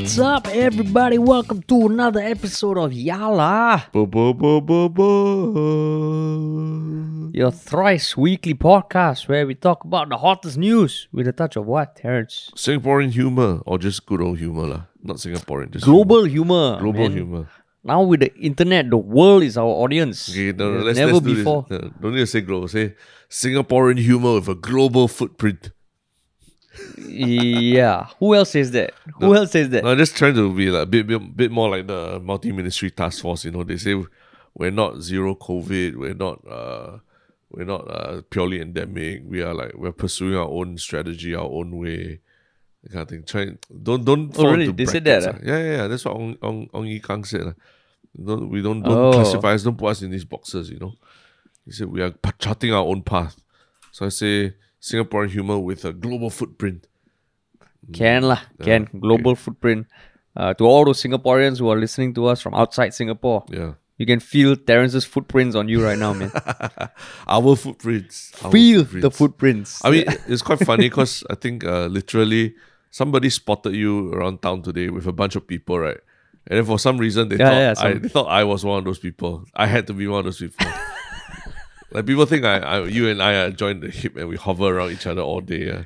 What's up, everybody? Welcome to another episode of Yala, your thrice weekly podcast where we talk about the hottest news with a touch of what, Terrence? Singaporean humor or just good old humor lah. Not Singaporean, just Global humor. global man. humor. Now with the internet, the world is our audience. Okay, no, no, let's, never let's do before. this. No, don't need to say global. Say Singaporean humor with a global footprint. Yeah. Who else says that? Who else says that? No, I'm just trying to be like a bit, bit, bit more like the multi-ministry task force. You know, they say we're not zero COVID. We're not. Uh, we're not uh, purely endemic. We are like we're pursuing our own strategy, our own way. That kind of thing. Try don't don't. Oh, really? They said that, ah. Yeah, yeah, yeah. That's what Ong Ong, Ong Ye Kung said. ah. Don't, we don't don't Oh. classify us. Don't put us in these boxes. You know. He said we are charting our own path. So I say Singaporean humor with a global footprint. Can lah, can. Global footprint. Uh, to all those Singaporeans who are listening to us from outside Singapore, Yeah. you can feel Terrence's footprints on you right now, man. Our footprints. Our feel the footprints. I mean, it's quite funny because I think uh, literally somebody spotted you around town today with a bunch of people, right? And then for some reason they Yeah, thought yeah, I they thought I was one of those people. I had to be one of those people. Like people think I, I you and I are joined the hip and we hover around each other all day. Uh,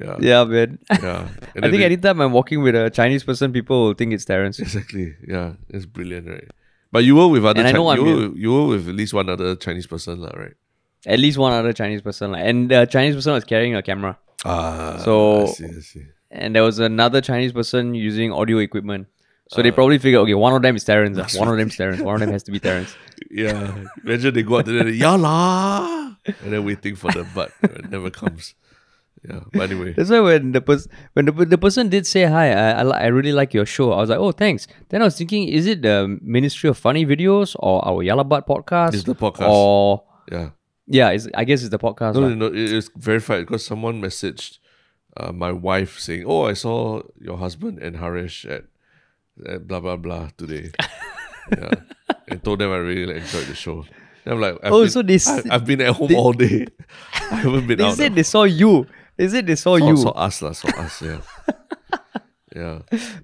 yeah. yeah, man. Yeah. And I think they- anytime I'm walking with a Chinese person, people will think it's Terrence. Exactly. Yeah. It's brilliant, right? But you were with other And I know I'm you, were, you were with at least one other Chinese person, lah, right? At least one other Chinese person. Like, and the Chinese person was carrying a camera. Ah So- I see, I see. And there was another Chinese person using audio equipment. So they probably figure, okay, one of them is Terrence. ah. One of them is Terrence. One of them has to be Terrence. Yeah. Imagine they go out there, yeah lah, and then waiting for the butt. it never comes. Yeah. But anyway, That's why when the pers- when the, the person did say hi, I, I li- I really like your show. I was like, oh, thanks. Then I was thinking, is it the Ministry of Funny Videos or our Yalabat podcast? It's the podcast. Or yeah. yeah, it's, I guess it's the podcast. No, lah. no, no. It is verified because someone messaged uh, my wife saying, "Oh, I saw your husband and Harish at, at blah blah blah today." yeah, and told them I really enjoyed the show. And I'm like, I've Oh, been, so they I, have been at home they- all day. I haven't been They out. said they saw you. They said they saw saw, you. saw us saw us. Yeah, yeah.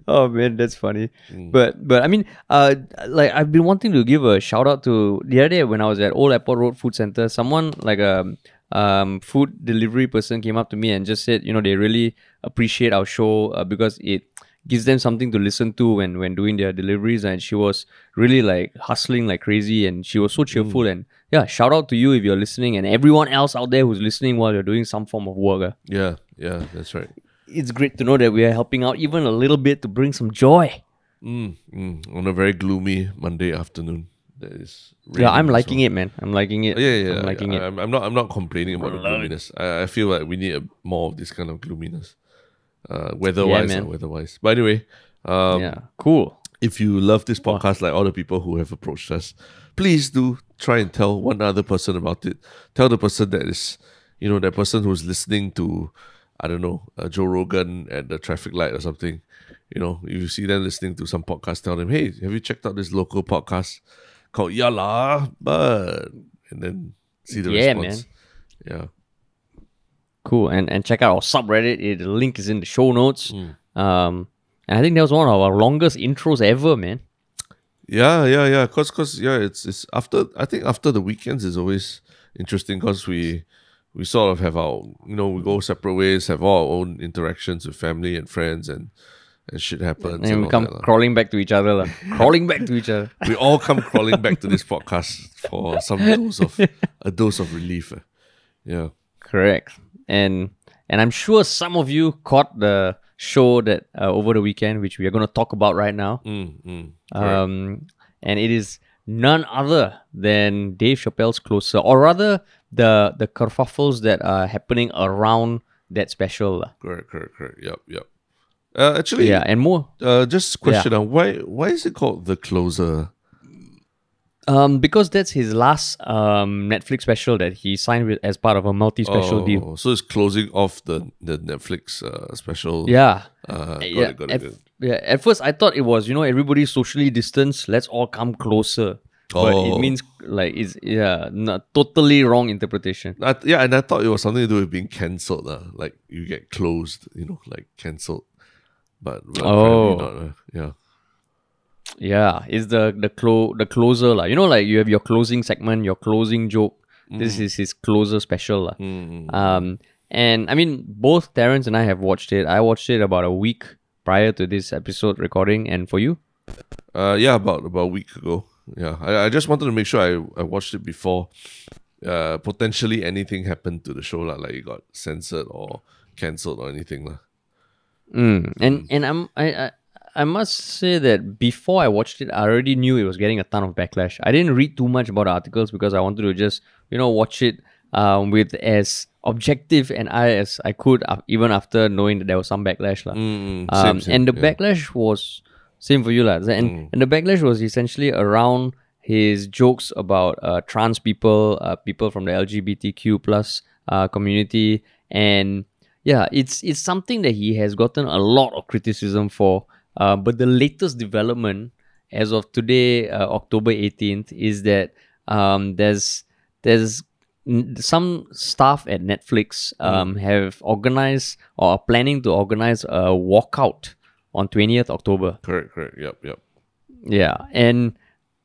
Oh man, that's funny. Mm. But but I mean, uh, like I've been wanting to give a shout out to the other day when I was at Old Airport Road Food Center. Someone like a um food delivery person came up to me and just said, you know, they really appreciate our show uh, because it gives them something to listen to when when doing their deliveries. And she was really like hustling like crazy, and she was so cheerful. Mm. And yeah, shout out to you if you're listening, and everyone else out there who's listening while you're doing some form of work. ah. Yeah, yeah, that's right. It's great to know that we are helping out even a little bit to bring some joy. Mm, mm, on a very gloomy Monday afternoon. That is. Yeah, I'm liking it, man. I'm liking it. Yeah, yeah, I'm liking yeah. it. I'm, I'm not. I'm not complaining about the gloominess. I, I feel like we need a, more of this kind of gloominess, uh, weather-wise. man. uh, weather-wise. But anyway, um, yeah, cool. if you love this podcast, like all the people who have approached us, please do try and tell one other person about it. Tell the person that is, you know, that person who's listening to, I don't know, uh, Joe Rogan at the traffic light or something. You know, if you see them listening to some podcast, tell them, hey, have you checked out this local podcast called Yala? But and then see the Yeah, response. Yeah. Cool. And and check out our subreddit. It, the link is in the show notes. Mm. Um, and I think that was one of our longest intros ever, man. Yeah, yeah, yeah. Cause, cause, yeah, it's it's after. I think after the weekends is always interesting because we we sort of have our you know we go separate ways, have all our own interactions with family and friends, and and shit happens. And we come that crawling back to each other, lah. crawling back to each other. we all come crawling back to this podcast for some dose of a dose of relief. eh. Yeah, Correct. And and I'm sure some of you caught the show that uh, over the weekend, which we are going to talk about right now. mm, mm. Um, and it is none other than Dave Chappelle's Closer, or rather the the kerfuffles that are happening around that special. correct, correct, correct. Yep, yep. Uh, actually, Yeah, and more. Uh, just question: uh, Why why is it called the closer? Um, because that's his last um Netflix special that he signed with as part of a multi-special deal. Oh, So it's closing off the the Netflix uh, special. Yeah. Uh, got yeah, it, got at, it. yeah. At first, I thought it was you know everybody's socially distanced. Let's all come closer. But Oh. it means like it's yeah, not totally wrong interpretation. I, yeah, and I thought it was something to do with being cancelled. Uh, like you get closed, you know, like cancelled. but, but Oh. apparently not, uh, yeah. Yeah, it's the the clo the closer lah. You know, like you have your closing segment, your closing joke. This Mm. is his closer special lah. Mm, Um, and I mean, both Terrence and I have watched it. I watched it about a week prior to this episode recording, and for you, Uh, yeah, about about a week ago. Yeah, I, I just wanted to make sure I, I watched it before. Uh, potentially anything happened to the show lah, like it got censored or cancelled or anything lah. mm. and and I'm I, I I must say that before I watched it, I already knew it was getting a ton of backlash. I didn't read too much about articles because I wanted to just you know watch it um, with as objective an eye as I could, uh, even after knowing that there was some backlash. Mm, Um, same, same, and the yeah. backlash was same for you, lads. And and the backlash was essentially around his jokes about uh, trans people, uh, people from the LGBTQ plus uh, community, and yeah, it's it's something that he has gotten a lot of criticism for. Uh, but the latest development, as of today, uh, October eighteenth, is that um, there's there's n- some staff at Netflix um, have organized or are planning to organize a walkout on 20th October. Correct, correct. Yep, yep. Yeah. And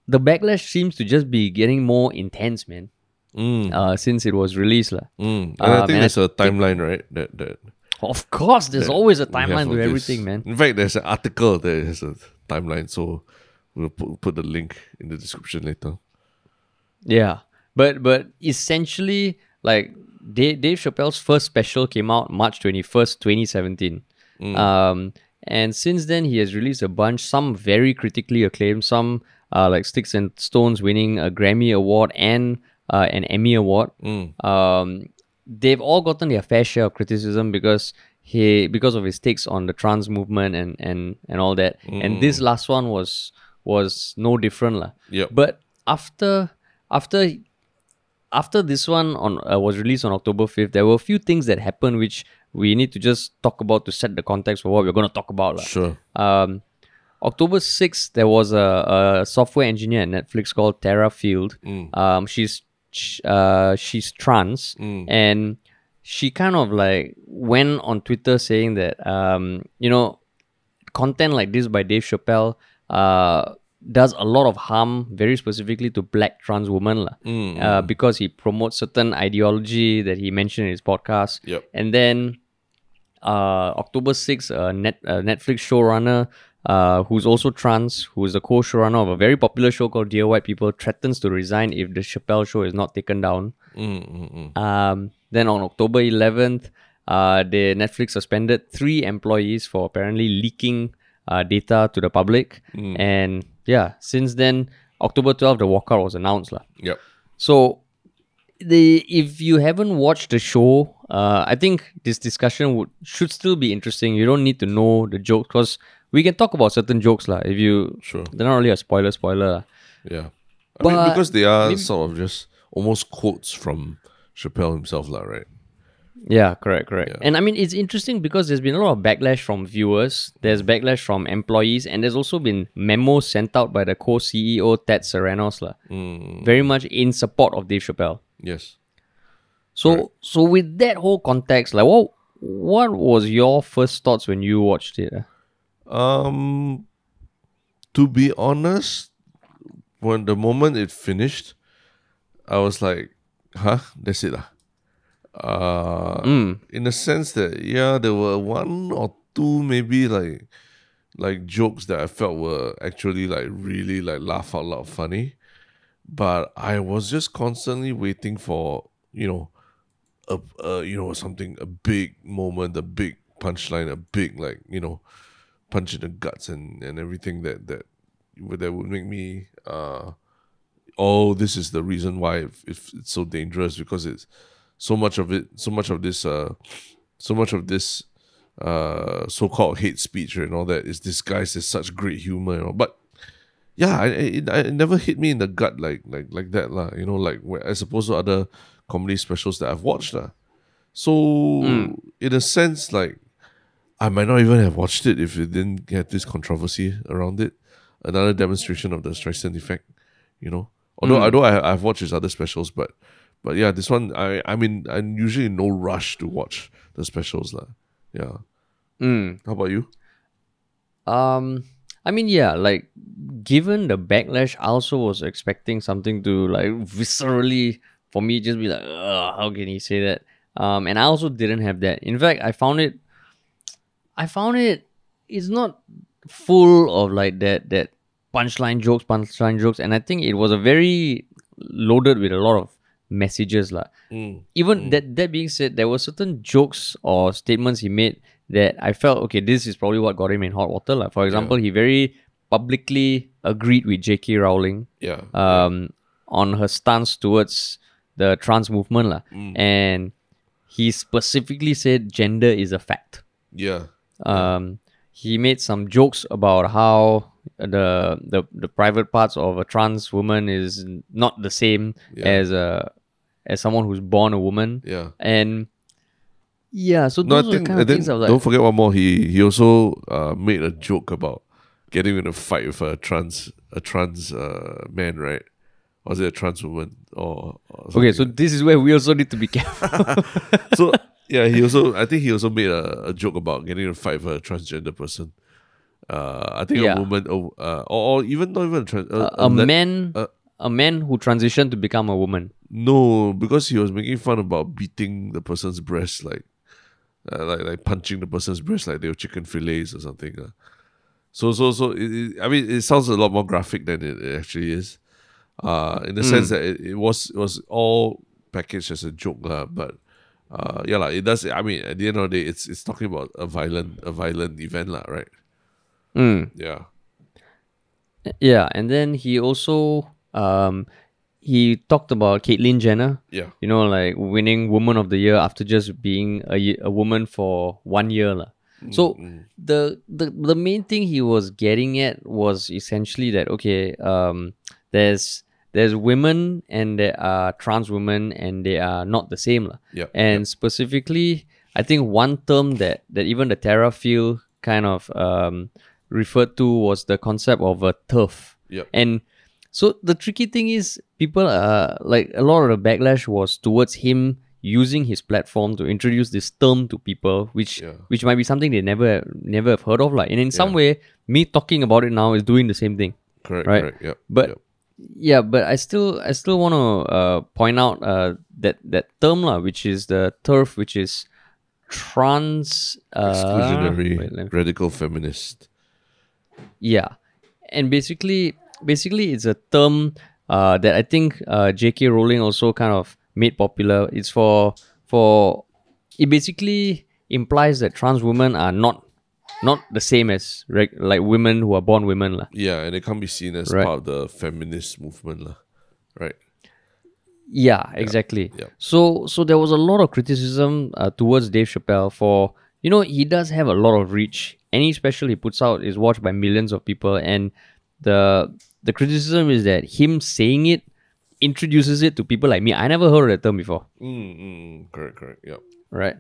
the backlash seems to just be getting more intense, man, Mm, uh, since it was released. mm. And Um, I think there's a timeline, right? That that Of course, there's always a timeline to this. everything, man. In fact, there's an article that has a timeline, so we'll put, put the link in the description later. Yeah, but but essentially, like Dave, Dave Chappelle's first special came out March twenty first, twenty seventeen. Um, and since then he has released a bunch. Some very critically acclaimed. Some uh, like Sticks and Stones winning a Grammy award and uh, an Emmy award. Um, they've all gotten their fair share of criticism because he because of his takes on the trans movement and and and all that. And this last one was was no different lah. Yep. But after after after this one on uh, was released on October 5th, there were a few things that happened which we need to just talk about to set the context for what we're going to talk about. lah. Sure. Um, October 6th, there was a, a software engineer at Netflix called Terra Field. Um, she's sh- uh, she's trans and she kind of like went on Twitter saying that um, you know content like this by Dave Chappelle uh, does a lot of harm, very specifically to black trans women, lah. uh, because he promotes certain ideology that he mentioned in his podcast. Yep. And then uh, October 6th, a net, a Netflix showrunner uh, who's also trans, who's the co showrunner of a very popular show called Dear White People, threatens to resign if the Chappelle show is not taken down. Mm, mm, mm. Um, then on October 11th, uh, the Netflix suspended three employees for apparently leaking uh, data to the public. And yeah, since then, October 12th, the walkout was announced. lah. Yep. So, the if you haven't watched the show, uh, I think this discussion would should still be interesting. You don't need to know the joke because we can talk about certain jokes lah. If you Sure. they're not really a spoiler spoiler. lah. Yeah. I mean, because they are maybe- sort of just almost quotes from Chappelle himself, lah, right? Yeah, correct, correct. And I mean, it's interesting because there's been a lot of backlash from viewers. There's backlash from employees, and there's also been memos sent out by the co-CEO Ted Sarandos, lah, Mm, very much in support of Dave Chappelle. yes. So, so with that whole context, like, what what was your first thoughts when you watched it? ah? Um, to be honest, when the moment it finished, I was like, "Huh, that's it, lah." Uh, Mm. in a sense that yeah, there were one or two maybe like like jokes that I felt were actually like really like laugh out loud funny, but I was just constantly waiting for you know a, a you know something a big moment, a big punchline, a big like you know punch in the guts and and everything that that would that would make me uh oh this is the reason why if, if it's so dangerous because it's so much of it so much of this uh so much of this uh so-called hate speech and all that is disguised as such great humor you know but yeah I, I- it, it never hit me in the gut like like like that lah you know like where, as opposed to other comedy specials that I've watched lah. So in a sense like I might not even have watched it if it didn't get this controversy around it. Another demonstration of the Streisand effect, you know. Although although I I've watched his other specials, but but yeah, this one I I mean I'm usually in no rush to watch the specials lah. Yeah. Mm. How about you? Um, I mean, yeah, like given the backlash, I also was expecting something to like viscerally for me just be like, how can he say that? Um, and I also didn't have that. In fact, I found it. I found it. It's not full of like that that punchline jokes, punchline jokes, and I think it was a very loaded with a lot of messages, lah. Mm. Even that that being said, there were certain jokes or statements he made that I felt okay. This is probably what got him in hot water, lah. For example, he very publicly agreed with J.K. Rowling Yeah. um, on her stance towards the trans movement, lah. and he specifically said gender is a fact. yeah. Um, he made some jokes about how the the the private parts of a trans woman is not the same Yeah. as a as someone who's born a woman, Yeah. and yeah, so No, I those are the think kind of then things I was like, don't forget one more. He he also uh, made a joke about getting in a fight with a trans a trans uh, man, right? Or was it a trans woman or, or okay, so something? this is where we also need to be careful. so yeah, he also I think he also made a, a joke about getting in a fight with a transgender person. Uh, I think Yeah. a woman, oh, uh, or, or even not even a trans, a, a le- man, uh, a man who transitioned to become a woman. No, because he was making fun about beating the person's breast, like, uh, like like punching the person's breast like they were chicken fillets or something. Uh. So so so, it, it- I mean, it sounds a lot more graphic than it, it actually is. Uh, in the sense that it, it was it was all packaged as a joke, lah. But uh, yeah, lah, it does. I mean, at the end of the day, it's it's talking about a violent a violent event, lah, right? Mm. Yeah. Yeah, and then he also um he talked about Caitlyn Jenner. Yeah. You know, like winning Woman of the Year after just being a, a woman for one year. lah. So the, the the main thing he was getting at was essentially that okay, um, there's there's women and there are trans women and they are not the same. Yeah, And specifically, I think one term that, that even the Terra field kind of um, referred to was the concept of a TERF. Yep. And so the tricky thing is, people are like a lot of the backlash was towards him using his platform to introduce this term to people, which Yeah. which might be something they never never have heard of. Like, and in some way, me talking about it now is doing the same thing. Correct. Right. Correct. Yep. But yep. Yeah, but I still I still want to uh, point out uh, that that term lah, which is the TERF, which is trans uh, exclusionary wait, radical feminist. yeah, and basically basically it's a term uh, that I think uh, J.K. Rowling also kind of made popular. It's for for it basically implies that trans women are not not the same as reg- like women who are born women lah. Yeah, and it can't be seen as Right. part of the feminist movement, lah. Right. Yeah, exactly. yeah. So so there was a lot of criticism uh, towards Dave Chappelle for you know he does have a lot of reach. Any special he puts out is watched by millions of people, and the the criticism is that him saying it introduces it to people like me. I never heard of the term before, Mm, mm, mm, correct, correct. Yep. right?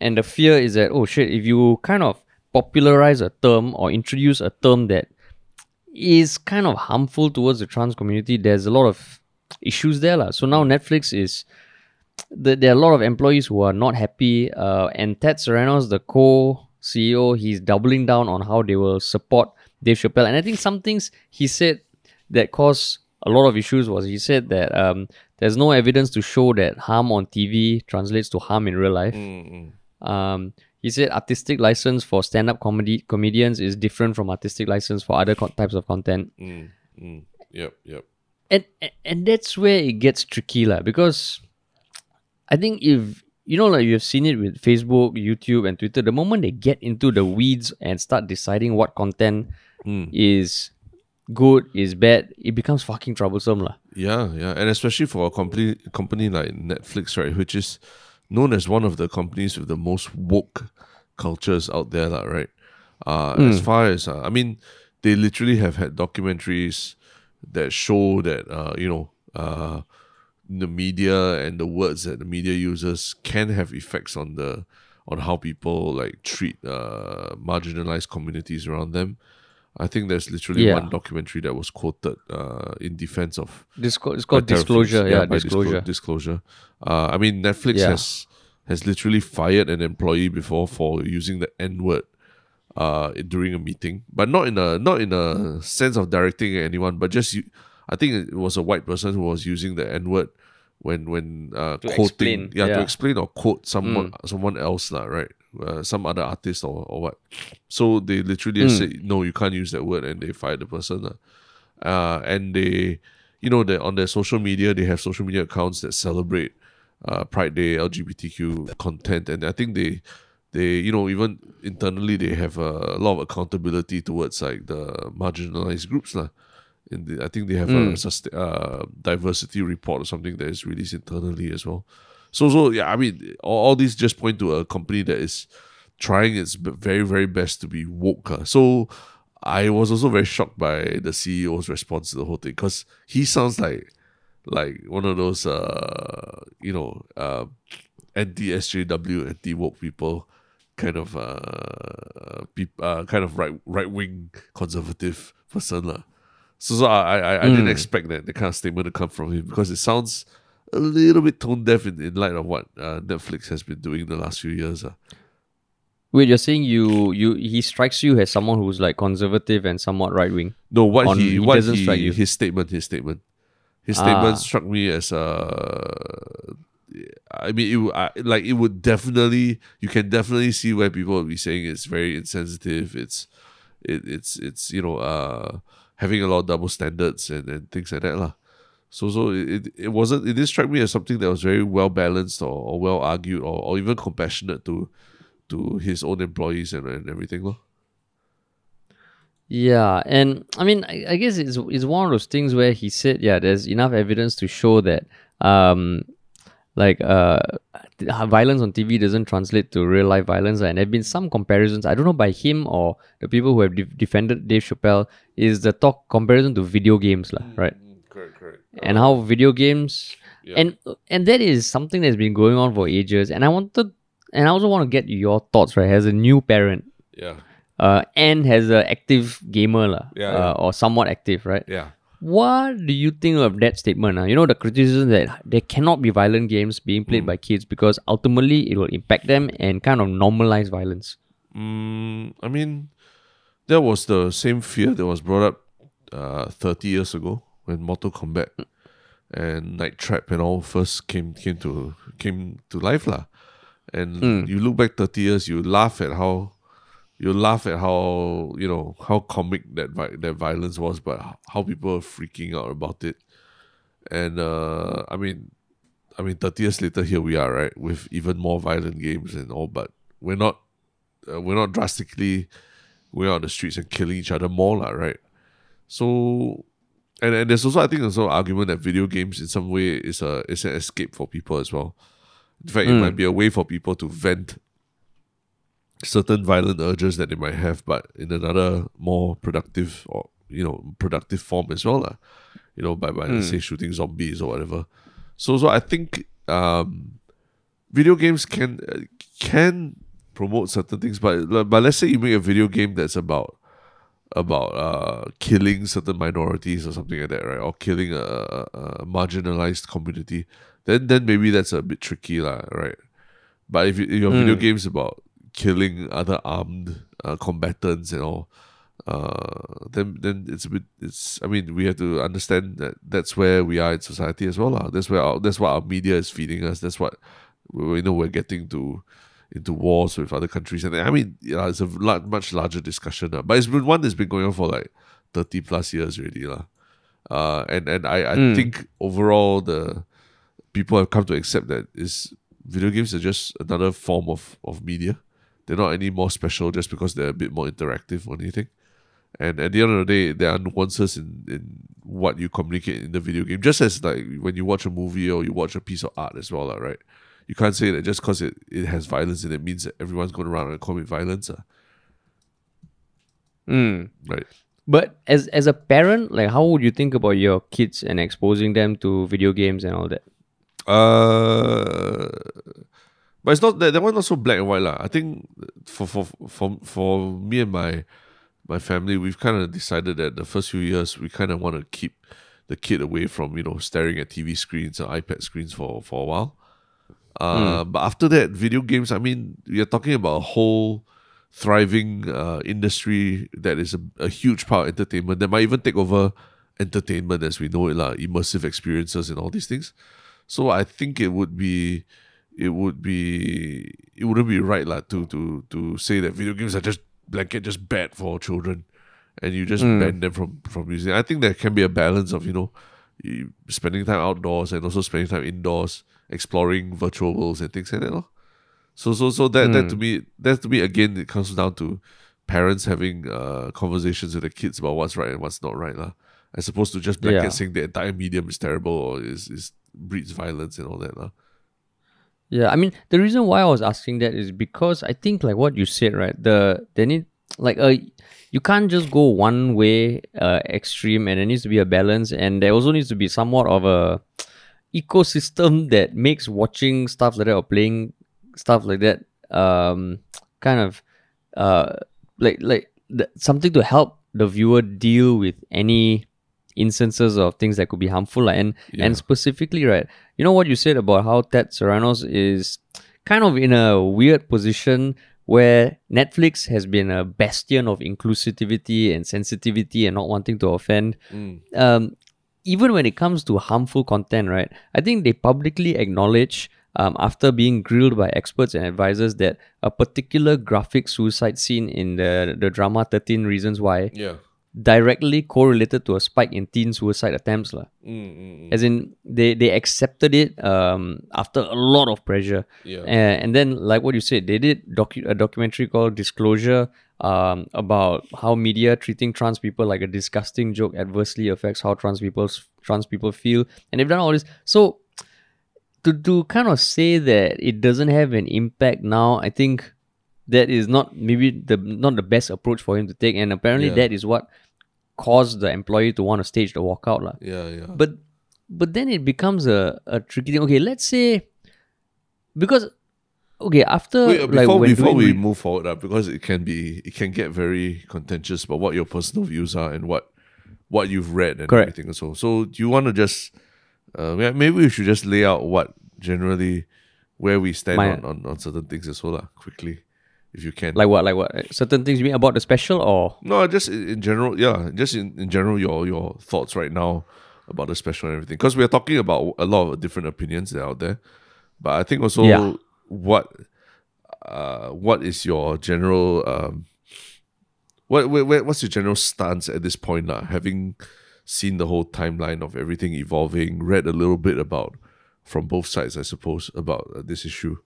And the fear is that oh shit, if you kind of popularize a term or introduce a term that is kind of harmful towards the trans community, there's a lot of issues there. lah. So now Netflix is the, there are a lot of employees who are not happy. Uh, and Ted Sarandos the co CEO, he's doubling down on how they will support Dave Chappelle. And I think some things he said that caused a lot of issues was he said that um, there's no evidence to show that harm on TV translates to harm in real life. Mm, Um, he said artistic license for stand-up comedy comedians is different from artistic license for other co- types of content, mm, mm. Yep, yep. and and- that's where it gets tricky, lah. Because I think if you know, like you've seen it with Facebook, YouTube, and Twitter, the moment they get into the weeds and start deciding what content Mm. is good, is bad, it becomes fucking troublesome, lah. Yeah, yeah, and especially for a company company like Netflix, right, which is known as one of the companies with the most woke cultures out there, lah, right? Uh, As far as uh, I mean, they literally have had documentaries that show that uh, you know uh, the media and the words that the media uses can have effects on the on how people like treat uh, marginalized communities around them. I think there's literally Yeah. one documentary that was quoted uh, in defense of This co- it's called disclosure, Terrence. yeah, by disclo- disclosure. disclosure. Uh, I mean, Netflix Yeah. has has literally fired an employee before for using the N word uh, during a meeting, but not in a not in a sense of directing anyone, but just you, I think it was a white person who was using the N word when when uh, quoting, explain, yeah, to explain or quote someone someone else, lah, right? Uh, some other artist or, or what. So they literally just said, no, you can't use that word, and they fired the person. Uh, and they, you know, they, on their social media, they have social media accounts that celebrate uh, Pride Day, LGBTQ content, and I think they, they, you know, even internally they have a, lot of accountability towards like the marginalized groups, lah. The, I think they have a sustain, uh, diversity report or something that is released internally as well. So, so yeah, I mean, all, all these just point to a company that is trying its very, very best to be woke. ah. So, I was also very shocked by the CEO's response to the whole thing because he sounds like like one of those uh you know uh anti SJW anti woke people kind of uh, peop- uh kind of right right wing conservative person lah. So so I I, I didn't expect that the kind of statement to come from him because it sounds a little bit tone deaf in, in light of what uh, Netflix has been doing the last few years. ah. Wait, you're saying you you he strikes you as someone who's like conservative and somewhat right wing. No, what On- he he what doesn't he strike you. his statement his statement his statement Ah. struck me as uh I mean it would- I, like it would definitely you can definitely see where people would be saying it's very insensitive it's it, it's it's you know uh having a lot of double standards and, and things like that lah. So so it, it, it wasn't it did strike me as something that was very well balanced or, or well argued or, or even compassionate to to his own employees and, and everything lah. Yeah, and I mean, I, I guess it's it's one of those things where he said, yeah, there's enough evidence to show that, um, like uh, violence on TV doesn't translate to real life violence, and there've been some comparisons. I don't know by him or the people who have de- defended Dave Chappelle is the talk comparison to video games, lah, right? Correct, correct. And how video games Yeah. and and that is something that's been going on for ages and i wanted and i also want to get your thoughts right as a new parent Yeah. uh and as an active gamer Yeah, uh, yeah. or somewhat active right Yeah. what do you think of that statement ah? you know the criticism that there cannot be violent games being Mm. played by kids because ultimately it will impact them and kind of normalize violence Mm, I mean, that was the same fear that was brought up uh, 30 years ago when Mortal Kombat and Night Trap and all first came came to came to life lah. And you look back 30 years, you laugh at how you laugh at how you know how comic that vi- that violence was, but how people are freaking out about it. And uh, I mean, I mean, 30 years later, here we are, right, with even more violent games and all. But we're not uh, we're not drastically we're on the streets and killing each other more, lah, right? So, and, and there's also I think there's also an argument that video games in some way is a is an escape for people as well. In fact, it might be a way for people to vent certain violent urges that they might have, but in another more productive or you know productive form as well, lah. You know, by by let's say shooting zombies or whatever. So so I think um, video games can uh, can promote certain things, but but let's say you make a video game that's about about uh, killing certain minorities or something like that, right? Or killing a, a, marginalized community, then then maybe that's a bit tricky, lah, right? But if, you, if your video game's about killing other armed uh, combatants and all, uh, then then it's a bit. It's I mean we have to understand that that's where we are in society as well, lah. That's where our, that's what our media is feeding us. That's what we you know we're getting to into wars with other countries, and I mean yeah, it's a lot, much larger discussion, lah. But it's been one that's been going on for like thirty plus years already. Uh, and and I I think overall the people have come to accept that is video games are just another form of, of media. They're not any more special just because they're a bit more interactive or anything. And at the end of the day, there are nuances in, in what you communicate in the video game. Just as like when you watch a movie or you watch a piece of art as well, right? You can't say that just because it, it has violence in it means that everyone's going around and commit violence, ah, Mm. right? But as as a parent, like how would you think about your kids and exposing them to video games and all that? Uh, but it's not that that one not so black and white lah. I think for for for for me and my my family, we've kind of decided that the first few years we kind of want to keep the kid away from you know staring at TV screens or iPad screens for for a while. Uh, But after that, video games. I mean, are talking about a whole thriving uh, industry that is a, a huge part of entertainment that might even take over entertainment as we know it, like immersive experiences and all these things. So I think it would be it would be it wouldn't be right like, to to to say that video games are just blanket just bad for children and you just ban them from from using. I think there can be a balance of you know spending time outdoors and also spending time indoors, exploring virtual worlds and things like that. lor. So so so that that to me that to me again it comes down to parents having uh conversations with the kids about what's right and what's not right lah. As opposed to just blanket Yeah. saying the entire medium is terrible or is is breeds violence and all that lah. Yeah, I mean the reason why I was asking that is because I think like what you said, right? The they need like uh you can't just go one way uh extreme and there needs to be a balance and there also needs to be somewhat of a ecosystem that makes watching stuff like that or playing stuff like that um kind of uh like like the, something to help the viewer deal with any instances of things that could be harmful and Yeah. and specifically right you know what you said about how Ted Sarandos is kind of in a weird position where Netflix has been a bastion of inclusivity and sensitivity and not wanting to offend um, even when it comes to harmful content, right? I think they publicly acknowledge um, after being grilled by experts and advisors that a particular graphic suicide scene in the the drama Thirteen Reasons Why Yeah. directly correlated to a spike in teen suicide attempts, lah. Mm, As in, they they accepted it um, after a lot of pressure. Yeah. And, and then, like what you said, they did docu- a documentary called Disclosure um, about how media treating trans people like a disgusting joke adversely affects how trans people trans people feel, and they've done all this. So, to to kind of say that it doesn't have an impact now, I think that is not maybe the not the best approach for him to take, and apparently Yeah. that is what caused the employee to want to stage the walkout, lah. Yeah, yeah. But but then it becomes a, a tricky thing. Okay, let's say because okay after Wait, uh, like before when before we re- move forward, uh, because it can be it can get very contentious about what your personal views are and what what you've read and Correct. everything. So so do you want to just uh, maybe we should just lay out what generally where we stand My- on, on, on certain things as well, uh, quickly, if you can. like what like what certain things you mean about the special or No, just in, in general, yeah, just in, in general, your your thoughts right now about the special and everything. Because we are talking about a lot of different opinions that are out there, but I think also Yeah. What uh what is your general um what, what what- what's your general stance at this point now? Having seen the whole timeline of everything evolving, read a little bit about from both sides, I suppose, about uh, this issue.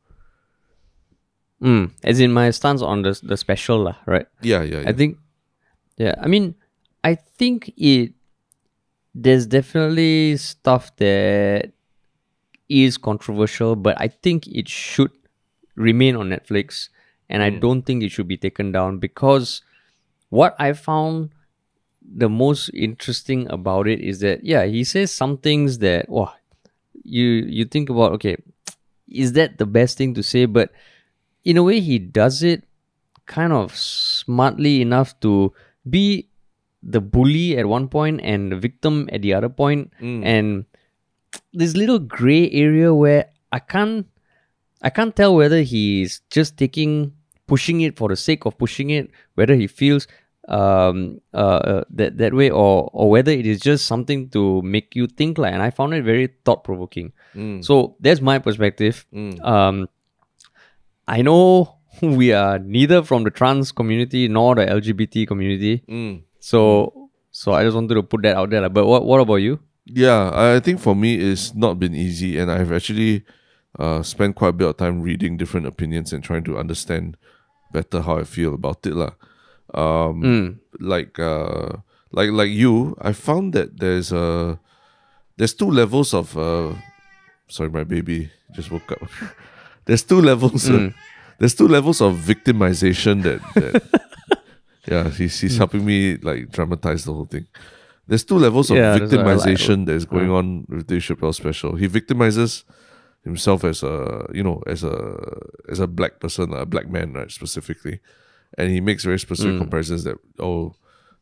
mm, as in my stance on the the special lah, right? Yeah, yeah, yeah. I think, yeah. I mean, I think it. There's definitely stuff that is controversial, but I think it should remain on Netflix, and I hmm. don't think it should be taken down because what I found the most interesting about it is that yeah, he says some things that wow, you you think about okay, is that the best thing to say? But in a way, he does it kind of smartly enough to be the bully at one point and the victim at the other point. Hmm. and this little gray area where I can't I can't tell whether he's just taking pushing it for the sake of pushing it, whether he feels um uh, uh that that way or or whether it is just something to make you think like and I found it very thought provoking. So that's my perspective. Um I know we are neither from the trans community nor the LGBT community. Mm. So so I just wanted to put that out there. But what what about you? Yeah, I think for me it's not been easy, and I've actually uh, spent quite a bit of time reading different opinions and trying to understand better how I feel about it, lah. Um, like uh, like like you, I found that there's a there's two levels of uh, sorry, my baby just woke up. there's two levels. Of, there's two levels of victimization that, that yeah, he's he's helping me like dramatize the whole thing. There's two levels of Yeah, I like. victimization that is going on with Dave Chappelle special. He victimizes himself as a you know as a as a black person, a black man, right, specifically, and he makes very specific comparisons that oh,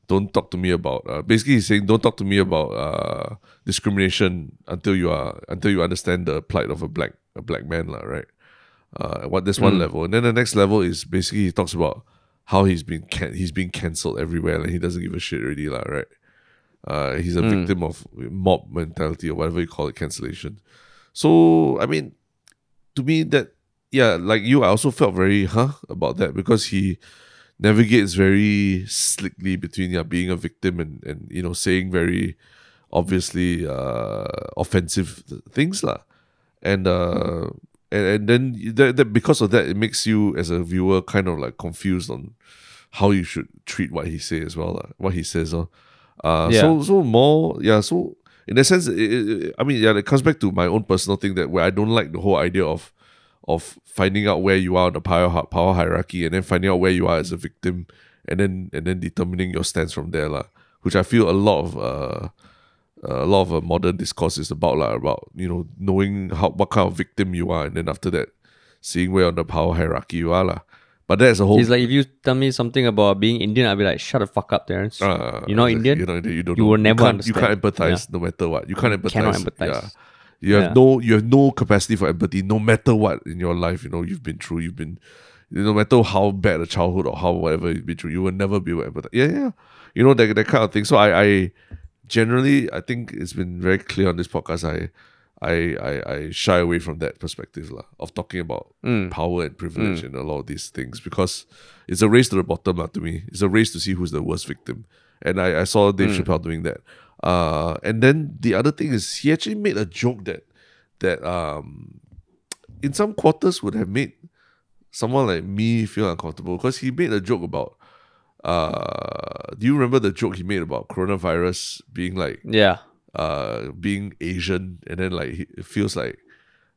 don't talk to me about. Uh, basically, he's saying don't talk to me about uh, discrimination until you are until you understand the plight of a black a black man, lah, right? Uh, what that's one level, and then the next level is basically he talks about how he's been can- he's being cancelled everywhere. Like he doesn't give a shit already, lah, right? Uh, he's a victim of mob mentality or whatever you call it, cancellation. So I mean, to me that yeah, like you, I also felt very huh about that because he navigates very slickly between yeah being a victim and and you know saying very obviously uh offensive things lah. And uh and, and then that, that because of that it makes you as a viewer kind of like confused on how you should treat what he say as well lah, what he says uh, uh Yeah. so so more yeah so in a sense it, it, I mean yeah it comes back to my own personal thing that where I don't like the whole idea of of finding out where you are on the power power hierarchy and then finding out where you are as a victim and then and then determining your stance from there lah, which I feel a lot of uh, a lot of uh, modern discourse is about lah, about you know knowing how what kind of victim you are and then after that seeing where on the power hierarchy you are lah. But that's a whole It's like if you tell me something about being Indian, I'll be like, shut the fuck up, Terrence. uh, You're not. Indian. You're not Indian. You don't. You know. will never can't, You can't understand. empathize no matter what. You can't empathize. cannot empathize. Yeah. You have Yeah. no. You have no capacity for empathy, no matter what in your life. You know you've been through. You've been. No matter how bad a childhood or how whatever you've been through, you will never be able to empathize. Yeah, yeah. You know that that kind of thing. So I, I generally, I think it's been very clear on this podcast. I, I, I, I shy away from that perspective lah, of talking about power and privilege and a lot of these things because it's a race to the bottom lah, to me. It's a race to see who's the worst victim. And I, I saw Dave Chappelle doing that. Uh, and then the other thing is he actually made a joke that that um in some quarters would have made someone like me feel uncomfortable because he made a joke about uh do you remember the joke he made about coronavirus being like Yeah. Uh being Asian and then like he- it feels like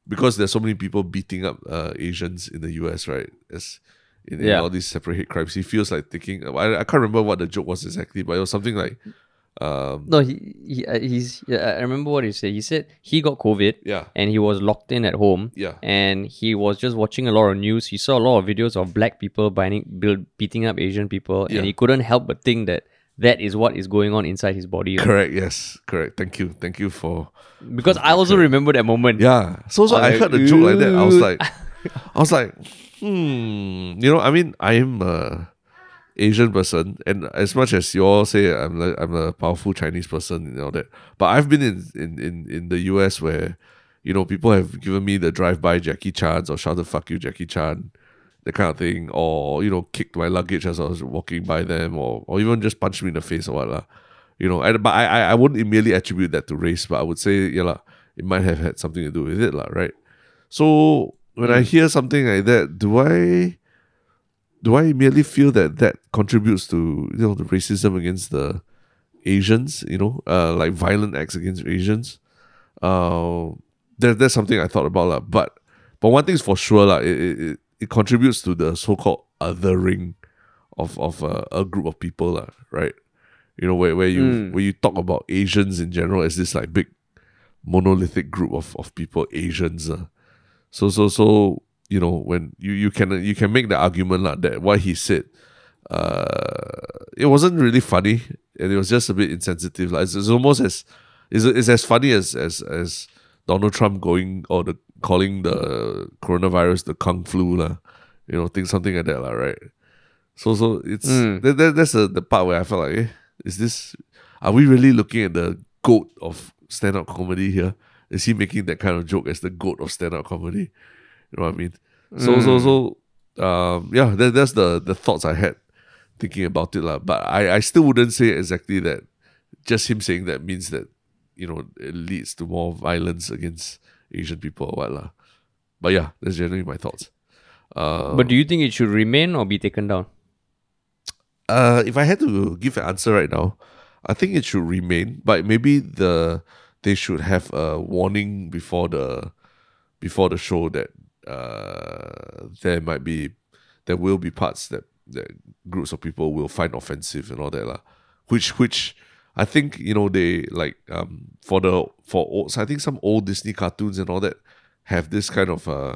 because there's so many people beating up uh Asians in the US, right? As in, in Yeah. all these separate hate crimes, he feels like thinking. I, I can't remember what the joke was exactly, but it was something like, um, No, he, he uh, he's. Yeah, I remember what he said. He said he got COVID. yeah, and he was locked in at home. Yeah. And he was just watching a lot of news. He saw a lot of videos of black people binding, build, beating up Asian people, Yeah. and he couldn't help but think that that is what is going on inside his body. correct. Yes, correct. Thank you, thank you for Because I also remember that moment. Yeah. So so I Like, heard a joke like that. I was like, I was like, hmm. You know, I mean, I am a Asian person, and as much as you all say I'm like I'm a powerful Chinese person and all that, but I've been in in in, in the US where, you know, people have given me the drive by Jackie Chan's or shouted "fuck you, Jackie Chan." That kind of thing, or you know, kicked my luggage as I was walking by them, or or even just punched me in the face or what lah you know, and, but I, I I wouldn't immediately attribute that to race, but I would say, yeah, lah, it might have had something to do with it, lah, right? So when I hear something like that, do I do I merely feel that that contributes to you know the racism against the Asians, you know, uh, like violent acts against Asians? Uh, that, that's something I thought about, lah. But but one thing's for sure, lah, it, it, it, it contributes to the so-called othering of of uh, a group of people, lah, right? you know where, where you where you talk about asians in general as this like big monolithic group of, of people asians uh. so so so you know when you, you can you can make the argument like that what he said uh it wasn't really funny and it was just a bit insensitive like it's, it's almost as it's, it's as funny as as as donald trump going or the calling the coronavirus the kung flu lah. you know think something like that lah, right so so it's that, that, that's the, the part where I felt like, eh, is this are we really looking at the goat of stand up comedy here? Is he making that kind of joke as the goat of stand up comedy? You know what I mean? So so so um yeah, that, that's the the thoughts I had thinking about it. lah. But I, I still wouldn't say exactly that just him saying that means that, you know, it leads to more violence against Asian people or what. lah. But yeah, that's generally my thoughts. Uh, But do you think it should remain or be taken down? Uh, if I had to give an answer right now, I think it should remain, but maybe the they should have a warning before the before the show that uh there might be there will be parts that that groups of people will find offensive and all that lah. Which which I think you know they like um for the for old, so I think some old Disney cartoons and all that have this kind of uh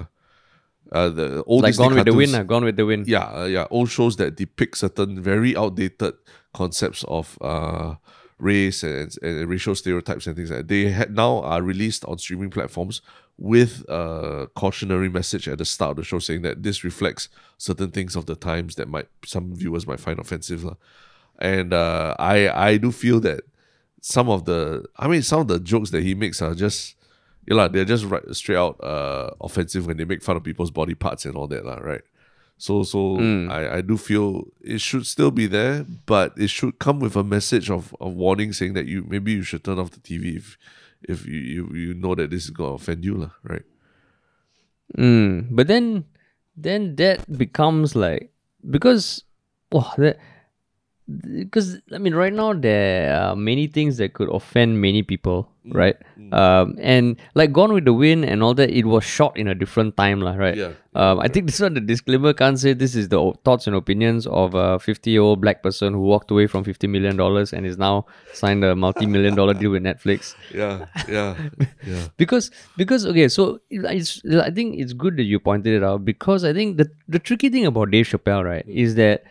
uh the old Like Disney Gone with the cartoons- Wind, ah, Gone with the Wind. yeah, uh, yeah, old shows that depict certain very outdated concepts of uh, race and, and racial stereotypes and things like that. They had now are released on streaming platforms with a cautionary message at the start of the show saying that this reflects certain things of the times that might some viewers might find offensive. And uh, I I do feel that some of the I mean some of the jokes that he makes are just yeah, lah, they're just right straight out uh, offensive when they make fun of people's body parts and all that, lah, right? So so I, I do feel it should still be there, but it should come with a message of, of warning saying that you maybe you should turn off the TV if if you, you, you know that this is gonna offend you, lah, right? Mm, but then, then that becomes like because, wow, that because I mean, right now there are many things that could offend many people, Mm. right? Um, and like Gone with the Wind and all that, it was shot in a different time, lah, right? Yeah. Um, I think this one, the disclaimer can't say this is the thoughts and opinions of a 50 year old black person who walked away from 50 million dollars and is now signed a multi million dollar deal with Netflix Yeah, yeah, yeah. because because okay so it's i think it's good that you pointed it out because i think the the tricky thing about dave chappelle right is that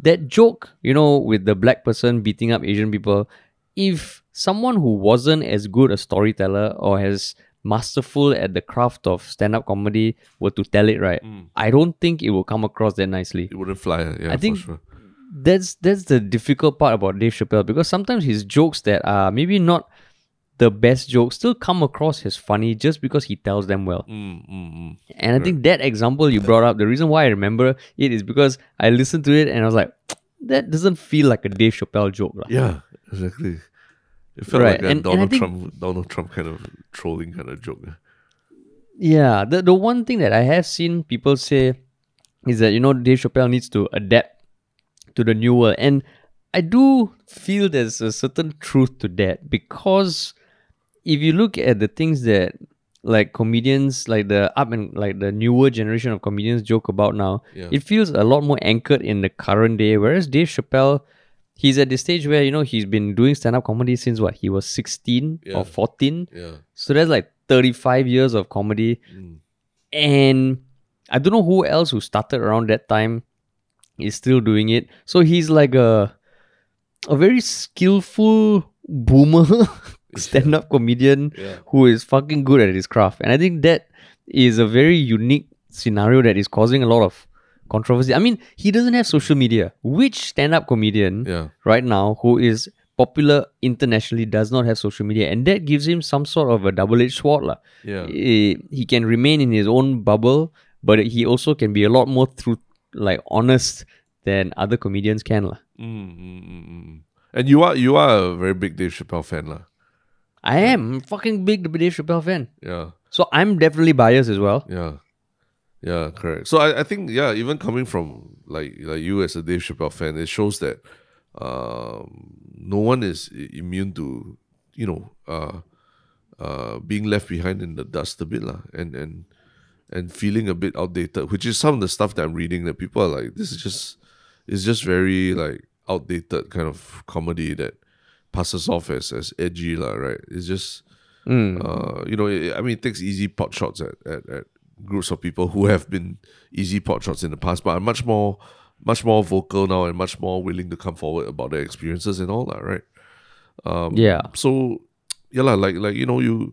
that joke you know with the black person beating up asian people if someone who wasn't as good a storyteller or as masterful at the craft of stand-up comedy were to tell it right mm. i don't think it will come across that nicely It wouldn't fly. Yeah, I think- for sure. that's that's the difficult part about Dave Chappelle because sometimes his jokes that are maybe not the best jokes still come across as funny just because he tells them well. Mm, mm, mm. And I think that example you brought up, the reason why I remember it is because I listened to it and I was like, that doesn't feel like a Dave Chappelle joke. lah." Yeah, exactly. It felt Right, like a and- and Donald think- Trump, Donald Trump kind of trolling kind of joke. Yeah, the the one thing that I have seen people say is that you know Dave Chappelle needs to adapt to the new world, and I do feel there's a certain truth to that because if you look at the things that like comedians, like the up and like the newer generation of comedians joke about now, Yeah. it feels a lot more anchored in the current day. Whereas Dave Chappelle, he's at the stage where you know he's been doing stand up comedy since what he was sixteen Yeah. or fourteen. Yeah. So that's like 35 years of comedy. Mm. And I don't know who else who started around that time is still doing it. So he's like a a very skillful boomer stand-up comedian Yeah. who is fucking good at his craft. And I think that is a very unique scenario that is causing a lot of controversy. I mean, he doesn't have social media. Which stand-up comedian Yeah. right now who is popular internationally does not have social media and that gives him some sort of a double-edged sword lah. Yeah. Eh, he can remain in his own bubble but he also can be a lot more truth like honest than other comedians can. Mm, mm, mm, mm. And you are you are a very big Dave Chappelle fan, lah. I am fucking big Dave Chappelle fan Yeah. so I'm definitely biased as well Yeah. Yeah, correct. So I, I think yeah, even coming from like like you as a Dave Chappelle fan, it shows that um, no one is immune to you know uh, uh, being left behind in the dust a bit lah, and and and feeling a bit outdated, which is some of the stuff that I'm reading that people are like, this is just it's just very like outdated kind of comedy that passes off as as edgy lah, right? It's just Mm. uh, you know, it, I mean, it takes easy pot shots at, at, at groups of people who have been easy pot shots in the past, but are much more, much more vocal now and much more willing to come forward about their experiences and all that, right? Um, yeah So, yeah, lah, like like you know, you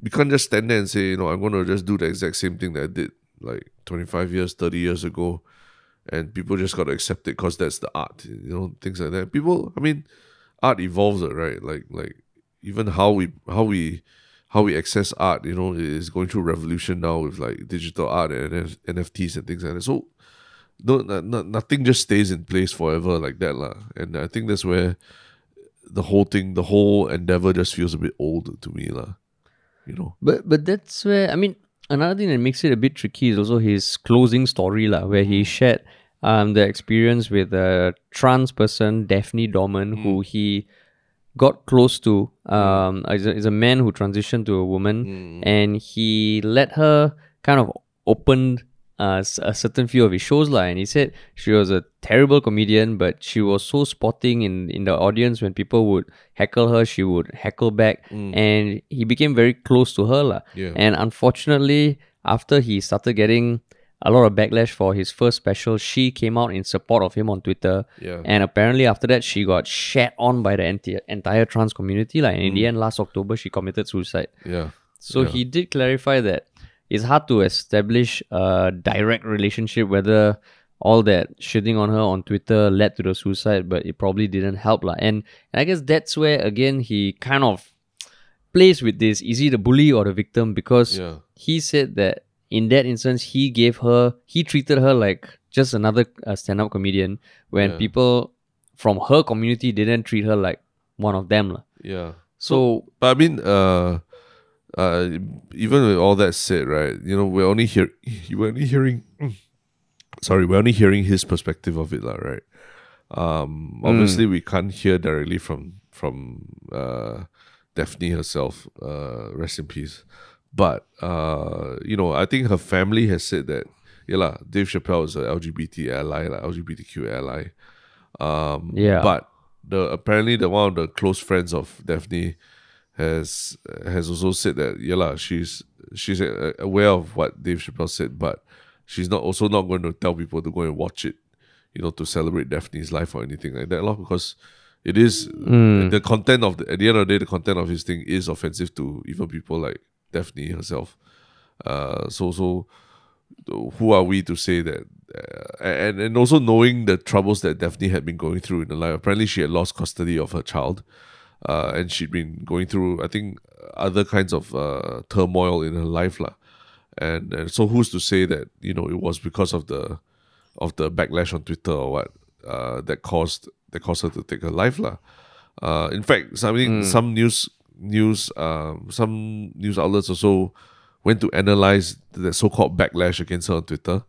you can't just stand there and say, you know, I'm gonna just do the exact same thing that I did like 25 years, 30 years ago, and people just gotta accept it because that's the art, you know, things like that. People, I mean, art evolves, uh, right? Like like even how we how we how we access art, you know, is going through revolution now with like digital art and NF- NFTs and things like that. So no, no, no- nothing just stays in place forever like that, lah. And I think that's where the whole thing, the whole endeavor, just feels a bit old to me, lah. You know. But but that's where I mean another thing that makes it a bit tricky is also his closing story lah, where he shared um the experience with a trans person Daphne Dorman who he got close to um is a, is a man who transitioned to a woman and he let her kind of open uh, a certain few of his shows lah, and he said she was a terrible comedian, but she was so spotting in in the audience when people would heckle her, she would heckle back, and he became very close to her lah. Yeah. And unfortunately, after he started getting a lot of backlash for his first special, she came out in support of him on Twitter. Yeah. And apparently, after that, she got shat on by the enti- entire trans community. Like, and in Mm. the end, last October, she committed suicide. Yeah. So Yeah. he did clarify that it's hard to establish a direct relationship whether all that shitting on her on Twitter led to the suicide, but it probably didn't help. lah. And, and I guess that's where again he kind of plays with this. Is he the bully or the victim? Because Yeah. he said that in that instance he gave her he treated her like just another uh, stand-up comedian when Yeah. people from her community didn't treat her like one of them. lah. Yeah. So But I mean, uh, uh, even with all that said, right? You know, we're only hear we're only hearing. Sorry, we're only hearing his perspective of it, lah, right? Um, obviously, we can't hear directly from from uh, Daphne herself. Uh, rest in peace. But uh, you know, I think her family has said that. Yeah, lah, Dave Chappelle is a LGBT ally, like LGBTQ ally. Um, Yeah. But the apparently the one of the close friends of Daphne has has also said that yeah lah, she's she's aware of what Dave Chappelle said, but she's not also not going to tell people to go and watch it, you know, to celebrate Daphne's life or anything like that, lah, because it is the content of the at the end of the day, the content of his thing is offensive to even people like Daphne herself. Uh, so so who are we to say that? Uh, and and also knowing the troubles that Daphne had been going through in her life. Apparently, she had lost custody of her child, uh, and she'd been going through, I think, other kinds of uh, turmoil in her life, lah. And and so who's to say that you know it was because of the of the backlash on Twitter or what uh, that caused that caused her to take her life, lah. Uh, in fact, something some news news um, some news outlets also went to analyze the so-called backlash against her on Twitter,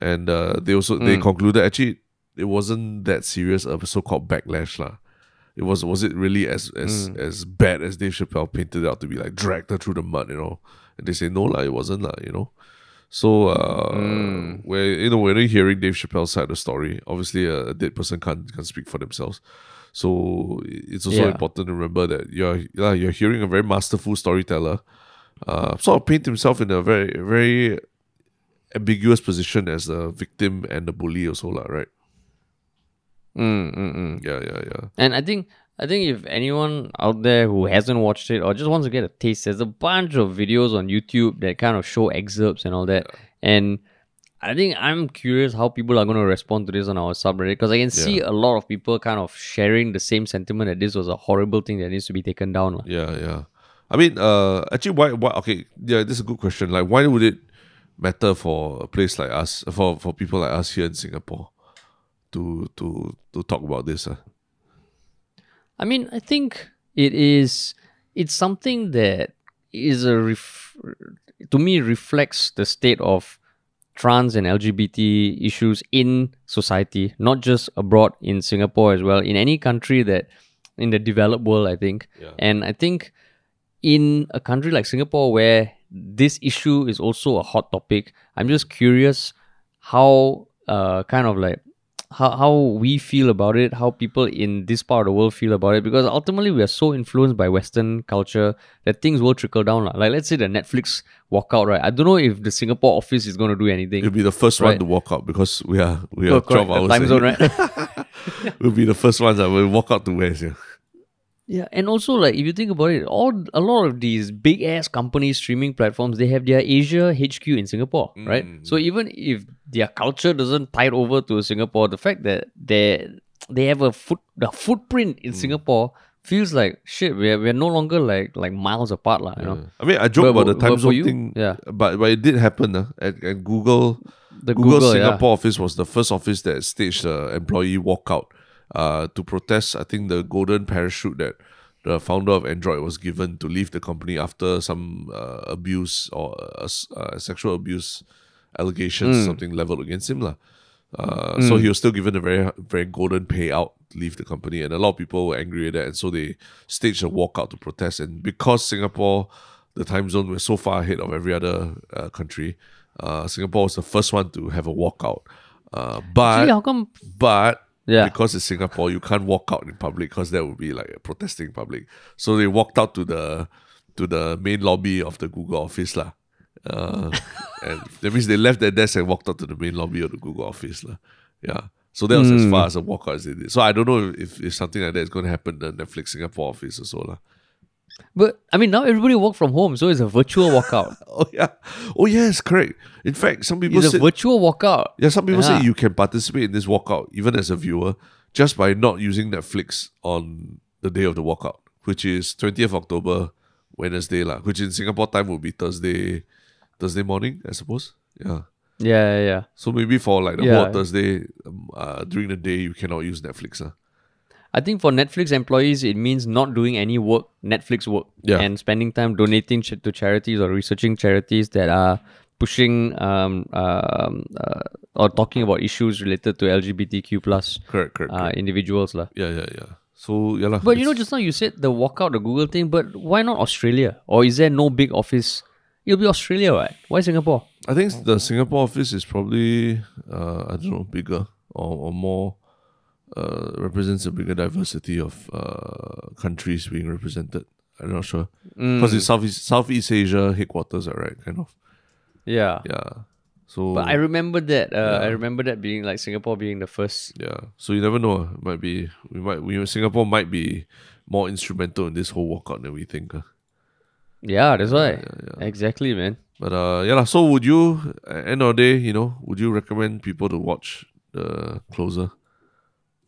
and uh, they also they concluded actually it wasn't that serious of a so-called backlash lah. It was was it really as as as bad as Dave Chappelle painted it out to be like dragged her through the mud, you know? And they say no lah, it wasn't lah, you know. So uh, we're you know we're hearing Dave Chappelle's side of the story. Obviously, a, a dead person can't can speak for themselves. So it's also Yeah. important to remember that you're yeah, you're hearing a very masterful storyteller, uh, sort of paint himself in a very very ambiguous position as a victim and the bully also lah, right? Mm, mm, mm. Yeah, yeah, yeah. And I think I think if anyone out there who hasn't watched it or just wants to get a taste, there's a bunch of videos on YouTube that kind of show excerpts and all that. And I think I'm curious how people are going to respond to this on our subreddit because I can see a lot of people kind of sharing the same sentiment that this was a horrible thing that needs to be taken down. Yeah, yeah. I mean, uh, actually, why, why? Okay, yeah, this is a good question. Like, why would it matter for a place like us, for for people like us here in Singapore, to to to talk about this? Uh? I mean, I think it is. It's something that is a ref- to me reflects the state of trans and LGBT issues in society, not just abroad in Singapore as well, in any country that in the developed world, I think. Yeah. And I think in a country like Singapore where this issue is also a hot topic, I'm just curious how uh kind of like how, how we feel about it, how people in this part of the world feel about it, because ultimately we are so influenced by Western culture that things will trickle down. Like let's say the Netflix walkout, right? I don't know if the Singapore office is going to do anything. It'll be the first one to walk out because we are we oh, are Oh, correct, twelve the hours. time zone, right? we'll be the first ones that will walk out to West. Yeah. Yeah, and also like if you think about it, all a lot of these big ass companies, streaming platforms, they have their Asia HQ in Singapore, right? So even if their culture doesn't tie it over to Singapore, the fact that they they have a foot the footprint in Singapore feels like shit. We're we're no longer like like miles apart, lah. You know, I mean, I joke But- about the but- time zone you, thing, yeah. but but it did happen. Uh, at, at Google, The Google, Google, yeah. Singapore office was the first office that staged the employee walkout uh, to protest. I think the golden parachute that the founder of Android was given to leave the company after some uh, abuse or uh, uh, sexual abuse allegations, Hmm. something leveled against him, lah. Uh, So he was still given a very very golden payout to leave the company, and a lot of people were angry at that, and so they staged a walkout to protest. And because Singapore, the time zone was so far ahead of every other uh, country, uh, Singapore was the first one to have a walkout. Uh, but Actually, how come? but Yeah. because it's Singapore, you can't walk out in public because that would be like a protesting public. So they walked out to the to the main lobby of the Google office lah. Uh, and that means they left their desk and walked out to the main lobby of the Google office lah. Yeah. So that was as far as a walkout as they did. So I don't know if, if something like that is going to happen in the Netflix Singapore office or so lah. But I mean, now everybody work from home, so it's a virtual walkout. Oh yeah. Oh yes, correct. In fact, some people It's a say virtual walkout. yeah, some people Yeah. say you can participate in this walkout even as a viewer just by not using Netflix on the day of the walkout, which is twentieth October, Wednesday lah. Which in Singapore time would be Thursday, Thursday morning, I suppose. Yeah. Yeah, yeah, yeah. So maybe for like the Yeah. whole Thursday, um, uh, during the day you cannot use Netflix. Uh. I think for Netflix employees, it means not doing any work, Netflix work, Yeah. and spending time donating ch- to charities or researching charities that are pushing um, um, uh, or talking about issues related to LGBTQ plus Correct, correct. uh, individuals. lah. yeah, yeah, yeah. So yeah lah. But you know, just now you said the walkout, the Google thing, but why not Australia? Or is there no big office? It'll be Australia, right? Why Singapore? I think the Singapore office is probably uh, I don't know bigger or, or more uh, represents a bigger diversity of uh, countries being represented. I'm not sure because it's Southeast Southeast Asia headquarters, are right? Kind of Yeah. yeah. So But I remember that. Uh, I remember that being like Singapore being the first. yeah, so you never know. It might be we might we Singapore might be more instrumental in this whole walkout than we think. Yeah, that's why. Exactly, man. But uh, yeah. So would you end of the day, you know, would you recommend people to watch the closer?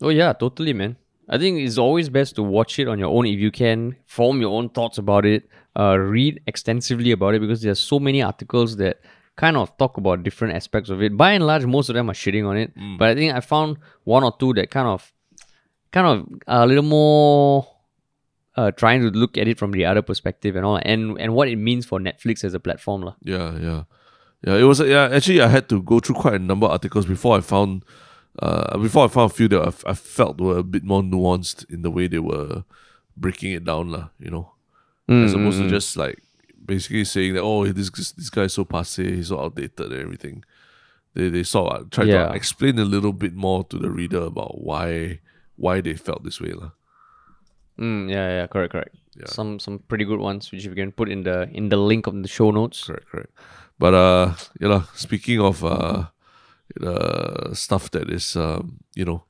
Oh yeah, totally, man. I think it's always best to watch it on your own if you can, form your own thoughts about it, uh, read extensively about it because there's so many articles that kind of talk about different aspects of it. By and large, most of them are shitting on it, but I think I found one or two that kind of, kind of a little more, uh, trying to look at it from the other perspective and all, and and what it means for Netflix as a platform, lah. Yeah, yeah, yeah. It was yeah. Actually, I had to go through quite a number of articles before I found, uh, before I found a few that I felt were a bit more nuanced in the way they were breaking it down, lah. You know, as opposed to just like basically saying that oh this this guy is so passe, he's so outdated and everything. They they sort of tried Yeah. to explain a little bit more to the reader about why why they felt this way. Mm, yeah, yeah, correct, correct. Yeah. Some some pretty good ones which we can put in the in the link of the show notes. Correct, correct. But uh, you know, speaking of uh, uh, stuff that is um, you know,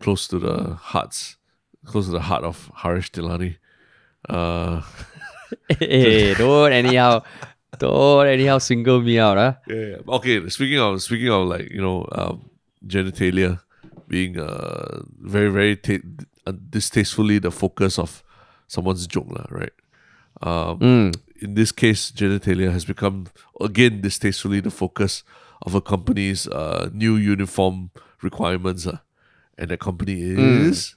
close to the hearts, close to the heart of Harish Tilani. Uh, hey, don't anyhow, don't anyhow single me out, huh? yeah, yeah. Okay, speaking of speaking of like you know, um, genitalia being uh very very ta- uh, distastefully the focus of someone's joke, lah, right? Um, Mm. in this case, genitalia has become again distastefully the focus of a company's uh, new uniform requirements. Uh, and the company is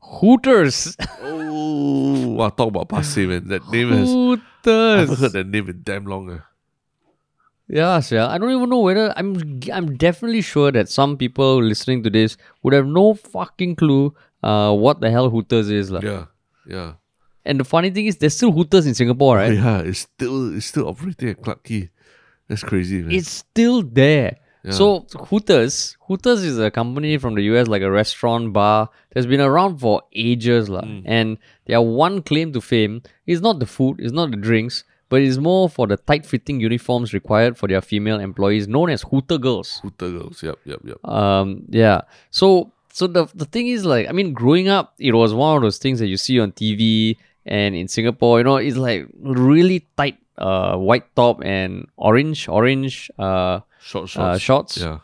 Hooters. oh, wow, talk about passe man. That name has I haven't Hooters. heard that name in damn long. Uh. Yeah, yeah. I don't even know whether I'm. I'm definitely sure that some people listening to this would have no fucking clue uh, what the hell Hooters is, lah. Yeah, yeah, And the funny thing is, there's still Hooters in Singapore, right? yeah. It's still it's still operating at Clarke Quay. That's crazy, man. It's still there. Yeah. So Hooters, Hooters is a company from the US, like a restaurant bar that's been around for ages. Mm. And their one claim to fame is not the food, it's not the drinks, but it's more for the tight-fitting uniforms required for their female employees, known as Hooter girls. Hooter girls. Yep, yep, yep. Um, yeah. So, so the the thing is, like, I mean, growing up, it was one of those things that you see on TV and in Singapore. You know, it's like really tight, uh, white top and orange, orange, uh Short uh, shorts. shorts, Yeah,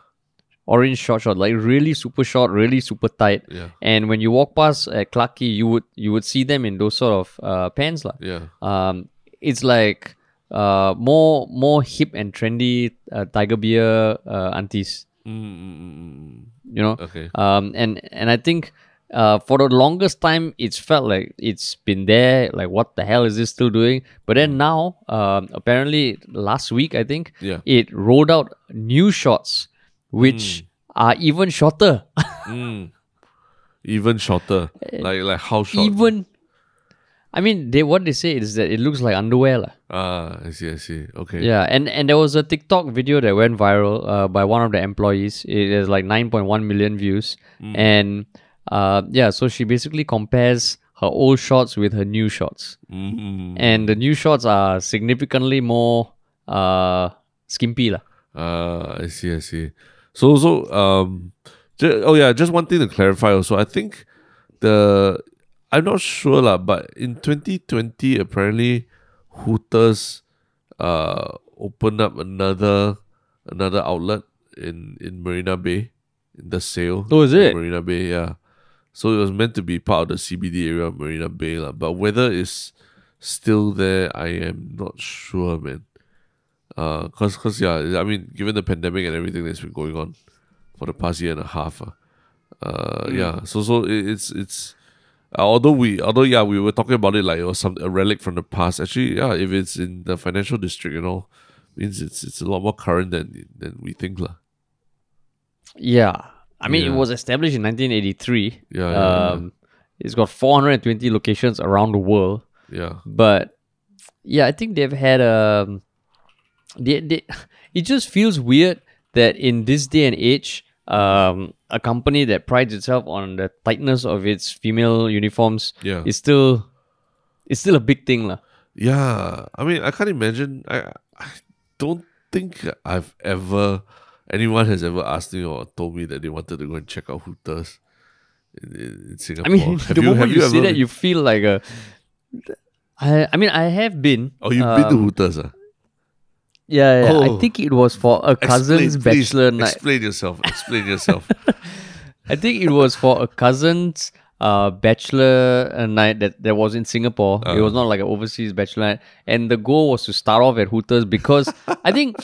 orange short short, like really super short, really super tight. yeah, And when you walk past at Clarke you would you would see them in those sort of uh, pants lah. yeah. Um, it's like uh more more hip and trendy uh, tiger beer uh, aunties, Mm, mm, mm, mm, you know. Okay. Um, and and I think uh, for the longest time, it's felt like it's been there. Like, what the hell is this still doing? But then now, um, apparently last week, I think Yeah. it rolled out new shots, which are even shorter. Mm. Even shorter. Like like how short? Eh, even, I mean, they what they say is that it looks like underwear, lah. Ah, I see, I see. Okay. Yeah, and and there was a TikTok video that went viral uh, by one of the employees. It has like 9.1 million views, and uh, yeah, so she basically compares her old shots with her new shots, Mm. and the new shots are significantly more uh skimpy lah. Ah, I see, I see. So, so, um, ju- oh yeah, just one thing to clarify also. I think the I'm not sure lah, but in 2020 apparently Hooters uh opened up another another outlet in in Marina Bay in the sale. Oh, is it? Marina Bay? Yeah. So it was meant to be part of the CBD area of Marina Bay lah, but whether it's still there, I am not sure, man. Uh, cause, cause yeah, I mean, given the pandemic and everything that's been going on for the past year and a half, uh, uh yeah. So, so it, it's it's uh, although we although yeah we were talking about it like it was some a relic from the past. Actually, yeah, if it's in the financial district, you know, means it's it's a lot more current than than we think lah. Yeah. I mean, Yeah. it was established in 1983. Yeah, yeah, yeah. um, It's got 420 locations around the world. Yeah, But yeah, I think they've had um, they, they, it just feels weird that in this day and age, um, a company that prides itself on the tightness of its female uniforms yeah, is still it's still a big thing. lah. yeah. I mean, I can't imagine. I I don't think I've ever anyone has ever asked me or told me that they wanted to go and check out Hooters in, in, in I mean, have the you, moment you, you say that, you feel like a. I, I mean, I have been. Oh, you've been to um, Hooters, ah? Yeah, yeah. I Oh. think it was for a cousin's Explain, please, bachelor night. Explain yourself. Explain yourself. I think it was for a cousin's uh, bachelor uh, night that, that was in Singapore. it was not like an overseas bachelor night. And the goal was to start off at Hooters because I think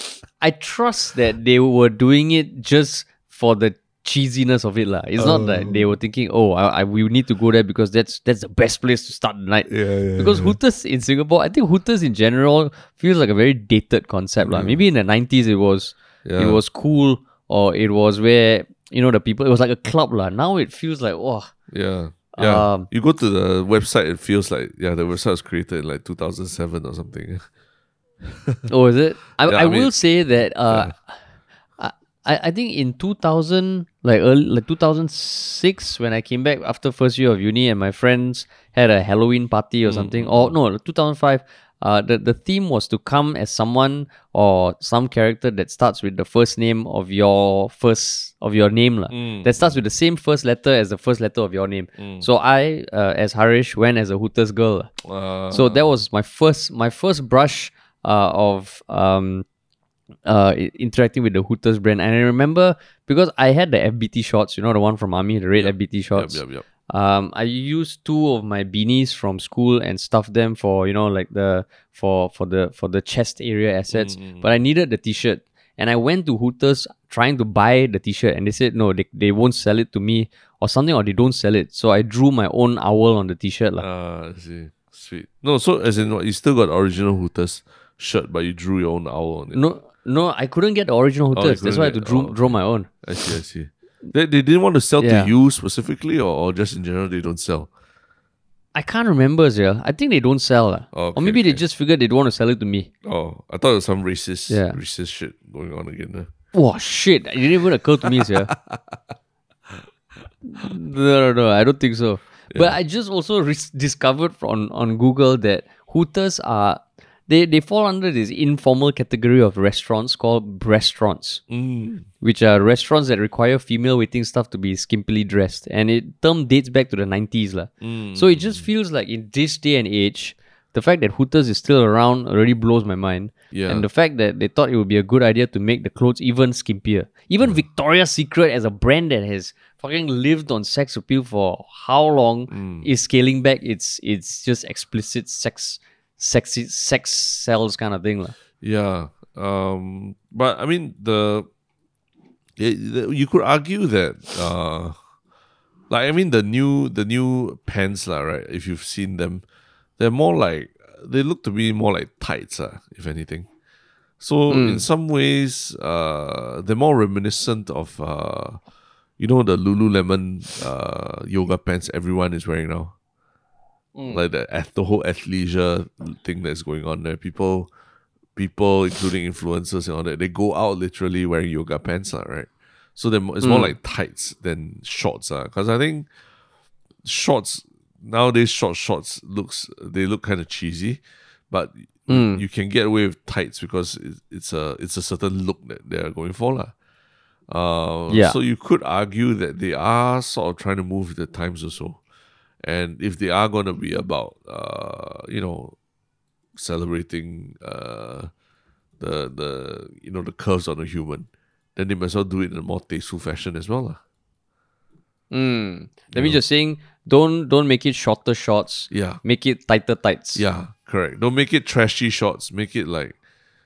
I trust that they were doing it just for the cheesiness of it. lah. It's not that they were thinking, oh, I, I, we need to go there because that's that's the best place to start the night. yeah, yeah. Because Hooters in Singapore, I think Hooters in general feels like a very dated concept. lah. Maybe in the 90s it was Yeah. it was cool or it was where you know the people it was like a club lah. Now it feels like oh Yeah. Yeah. Um, you go to the website, it feels like, yeah, the website was created in like 2007 or something. oh is it? I, Yeah, I, I will say that uh, I I I think in 2000 like early like 2006 when I came back after first year of uni and my friends had a Halloween party or Mm, something or no 2005 uh, the, the theme was to come as someone or some character that starts with the first name of your first of your name. Mm. that starts with the same first letter as the first letter of your name. So I, uh, as Harish, went as a Hooters girl. Uh, So that was my first my first brush uh, of um, uh, interacting with the Hooters brand. And I remember because I had the FBT shorts, you know, the one from Army, the red FBT yep, shorts. yep, yep. Um, I used two of my beanies from school and stuffed them for you know like the for for the for the chest area assets. But I needed the T-shirt, and I went to Hooters trying to buy the T-shirt, and they said no, they, they won't sell it to me or something, or they don't sell it. So I drew my own owl on the T-shirt, lah. Uh, I see. Sweet. No, so as in what, you still got original Hooters shirt, but you drew your own owl on it. No, no, I couldn't get the original you Hooters. That's why I had to draw, oh, draw my own. I see, I see. They, they didn't want to sell Yeah. to you specifically, or, or just in general they don't sell. I can't remember, yeah. I think they don't sell, lah. Okay, or maybe they just figured they don't want to sell it to me. Oh, I thought it was some racist, Yeah. racist shit going on again. eh? Oh shit! It didn't even occur to me, yeah. no, no, no. I don't think so. But I just also ris- discovered on on Google that Hooters are they they fall under this informal category of restaurants called breastaurants, Mm. which are restaurants that require female waiting staff to be skimpily dressed, and it term dates back to the nineties, lah. Mm. So it just feels like in this day and age, the fact that Hooters is still around already blows my mind. Yeah. And the fact that they thought it would be a good idea to make the clothes even skimpier. Even Victoria's Secret as a brand that has fucking lived on sex appeal for how long Mm. is scaling back its it's just explicit sex sexy sex sells kind of thing. lah. Yeah. Um, but I mean the, it, you could argue that uh like I mean the new the new pants lah, right? If you've seen them, they're more like they look to be more like tights, uh, if anything. So in some ways, uh they're more reminiscent of uh you know the Lululemon uh yoga pants everyone is wearing now Mm. like the the whole athleisure thing that's going on there. People, people, including influencers and all that, they go out literally wearing yoga pants, lah, right? So it's more mm. like tights than shorts, ah, because I think shorts nowadays short shorts looks they look kind of cheesy, but mm. you can get away with tights because it's a it's a certain look that they are going for, lah. Uh, Yeah. So you could argue that they are sort of trying to move the times also And if they are going to be about, uh, you know, celebrating uh, the the you know the curves on a human, then they might as well do it in a more tasteful fashion as well. lah. Mm. That means you're saying don't don't make it shorter shots. Yeah. Make it tighter tights. Yeah, correct. Don't make it trashy shots. Make it like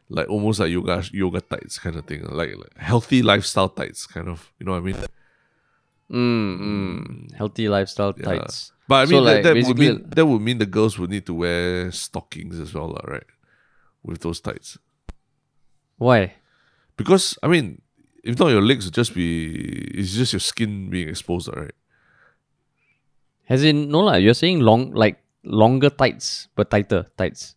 like almost like yoga yoga tights kind of thing. Like, like healthy lifestyle tights kind of. You know what I mean? Mm, mm. Healthy lifestyle Yeah. tights. But I So, mean like, that, that would mean that would mean the girls would need to wear stockings as well, right? With those tights. Why? Because I mean, if not your legs would just be it's just your skin being exposed, right? As in no lah, you're saying long like longer tights but tighter tights.